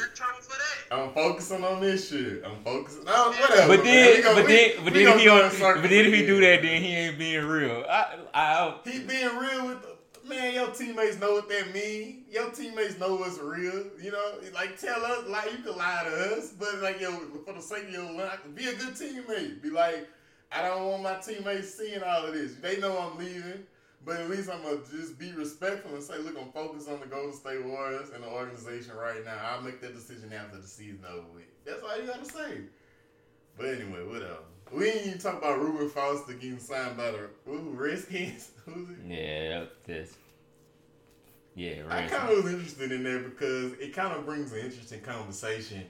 Speaker 2: I'm focusing on this shit. I'm focusing. No, whatever.
Speaker 3: But then, but then, but then if he, but then if he do that, then he ain't being real. I, I,
Speaker 2: he being real with the man. Your teammates know what that mean. Your teammates know what's real. You know, like tell us, like you can lie to us, but like yo, for the sake of your life, be a good teammate. Be like, I don't want my teammates seeing all of this. They know I'm leaving. But at least I'm gonna just be respectful and say, look, I'm focused on the Golden State Warriors and the organization right now. I'll make that decision after the season over with. That's all you gotta say. But anyway, whatever. We ain't even talk about Reuben Foster getting signed by the ooh, Redskins. Who's it?
Speaker 3: Yeah, this. Yeah,
Speaker 2: I kind of was interested in that because it kind of brings an interesting conversation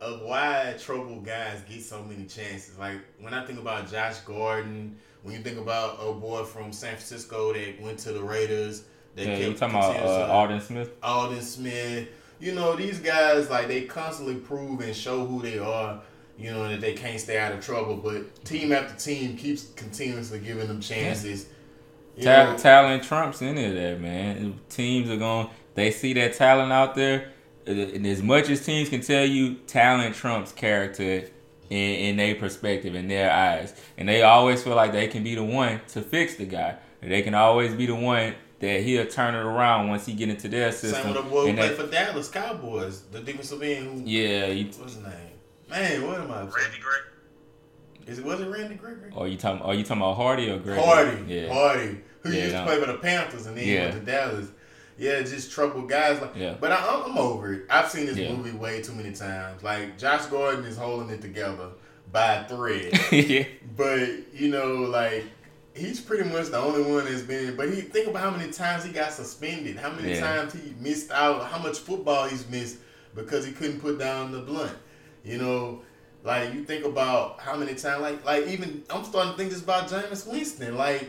Speaker 2: of why troubled guys get so many chances. Like when I think about Josh Gordon, when you think about a boy from San Francisco that went to the Raiders, that
Speaker 3: yeah, you talking about uh, Aldon Smith?
Speaker 2: Aldon Smith. You know these guys like they constantly prove and show who they are. You know that they can't stay out of trouble, but team after team keeps continuously giving them chances.
Speaker 3: Yeah. Ta- talent trumps any of that, man. Teams are going. They see that talent out there and as much as teams can tell you, talent trumps character in, in their perspective, in their eyes. And they always feel like they can be the one to fix the guy. They can always be the one that he'll turn it around once he get into their system.
Speaker 2: Same with the boy who played for Dallas Cowboys, the defensive end who.
Speaker 3: Yeah,
Speaker 2: he, what's his name? Man, what am I?
Speaker 4: Randy Gregg.
Speaker 2: Is it was it Randy Gregory?
Speaker 3: Or you talking? Are you talking about Hardy or Gregory?
Speaker 2: Hardy.
Speaker 3: Yeah.
Speaker 2: Hardy, who yeah, used no. to play for the Panthers and then yeah. went to Dallas yeah, just trouble guys. Like,
Speaker 3: yeah.
Speaker 2: But I, am over it. I've seen this yeah. movie way too many times. Like Josh Gordon is holding it together by a thread.
Speaker 3: yeah.
Speaker 2: But you know, like he's pretty much the only one that's been. But he think about how many times he got suspended, how many yeah. times he missed out, how much football he's missed because he couldn't put down the blunt. You know, like you think about how many times, like like even I'm starting to think this about Jameis Winston. Like,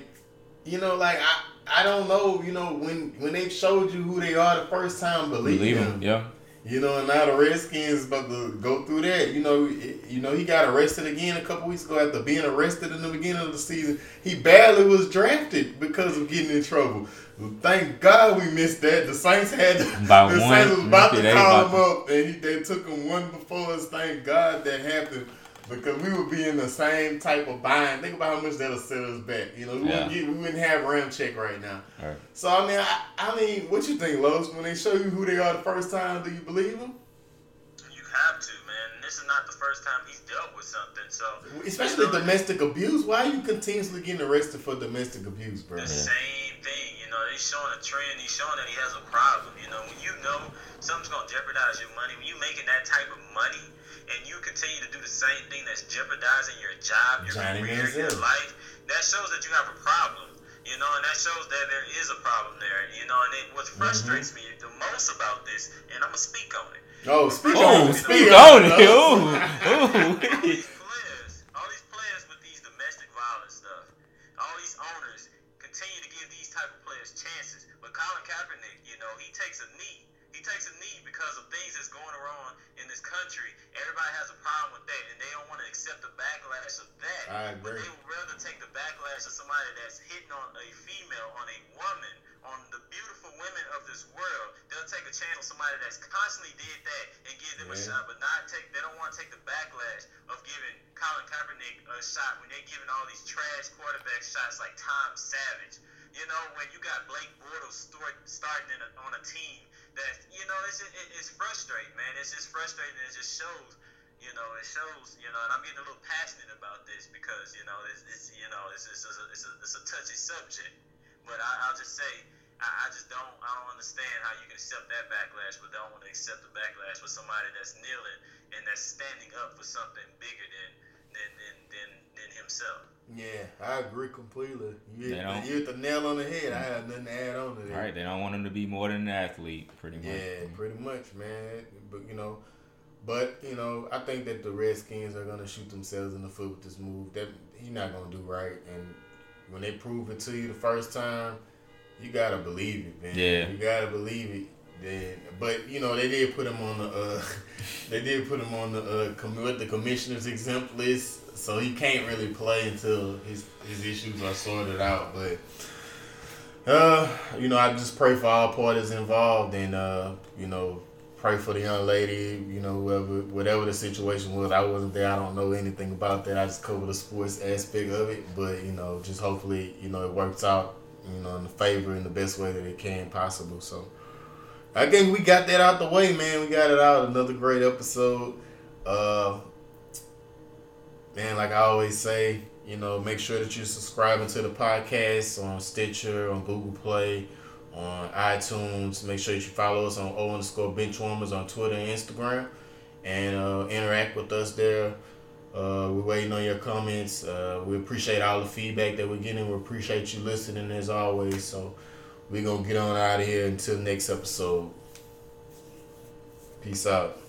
Speaker 2: you know, like I I don't know, you know, when when they showed you who they are the first time, believe, believe them.
Speaker 3: Yeah.
Speaker 2: You know, and now the Redskins about to go through that. You know, you know he got arrested again a couple weeks ago after being arrested in the beginning of the season. He badly was drafted because of getting in trouble. Thank God we missed that. The Saints had
Speaker 3: By
Speaker 2: the
Speaker 3: one,
Speaker 2: Saints was about to call him up, and he, they took him one before us. Thank God that happened. Because we would be in the same type of bind. Think about how much that'll set us back. You know, we, yeah. wouldn't, get, we wouldn't have Ramczyk right now. Right. So I mean, I, I mean, what you think, Los? When they show you who they are the first time, do you believe them?
Speaker 4: You have to, man. This is not the first time he's dealt with something. So
Speaker 2: especially you know, domestic abuse. Why are you continuously getting arrested for domestic abuse, bro?
Speaker 4: The same thing. You know, he's showing a trend. He's showing that he has a problem. You know, when you know something's gonna jeopardize your money, when you making that type of money and you continue to do the same thing that's jeopardizing your job, your Johnny career, your life, that shows that you have a problem. You know, and that shows that there is a problem there. You know, and it, what mm-hmm. frustrates mm-hmm. me the most about this, and I'm gonna speak on it.
Speaker 2: Oh, speak
Speaker 3: on
Speaker 2: it.
Speaker 3: Speak on it. Ooh, ooh.
Speaker 4: backlash of that.
Speaker 2: I agree.
Speaker 4: But they would rather take the backlash of somebody that's hitting on a female, on a woman, on the beautiful women of this world. They'll take a chance on somebody that's constantly did that and give them yeah. a shot, but not take. They don't want to take the backlash of giving Colin Kaepernick a shot when they're giving all these trash quarterback shots like Tom Savage. You know, when you got Blake Bortles starting a, on a team that you know it's just, it's frustrating, man. It's just frustrating. It just shows, you know, it shows, you know, and I'm getting a little passionate about this because you know it's, it's you know it's it's, it's, a, it's, a, it's a touchy subject. But I, I'll just say I, I just don't I don't understand how you can accept that backlash, but don't want to accept the backlash for somebody that's kneeling and that's standing up for something bigger than than than than, than himself.
Speaker 2: Yeah, I agree completely. You hit, you hit the nail on the head. I have nothing to add on to that.
Speaker 3: Right, they don't want him to be more than an athlete, pretty much.
Speaker 2: Yeah, pretty much, man. But you know, but you know, I think that the Redskins are gonna shoot themselves in the foot with this move. That he's not gonna do right. And when they prove it to you the first time, you gotta believe it, man.
Speaker 3: Yeah,
Speaker 2: you gotta believe it. Then, but you know, they did put him on the. Uh, they did put him on the uh, com- the commissioner's exempt list so he can't really play until his his issues are sorted out. But uh, you know, I just pray for all parties involved, and uh, you know, pray for the young lady. You know, whoever, whatever the situation was, I wasn't there. I don't know anything about that. I just cover the sports aspect of it. But you know, just hopefully, you know, it works out. You know, in the favor in the best way that it can possible. So. I think we got that out the way, man. We got it out. Another great episode. Uh, man, like I always say, you know, make sure that you're subscribing to the podcast on Stitcher, on Google Play, on iTunes. Make sure you follow us on O underscore Benchwarmers on Twitter and Instagram, and uh, interact with us there. Uh, we're waiting on your comments. Uh, we appreciate all the feedback that we're getting. We appreciate you listening as always. So we're gonna get on out of here until next episode. Peace out.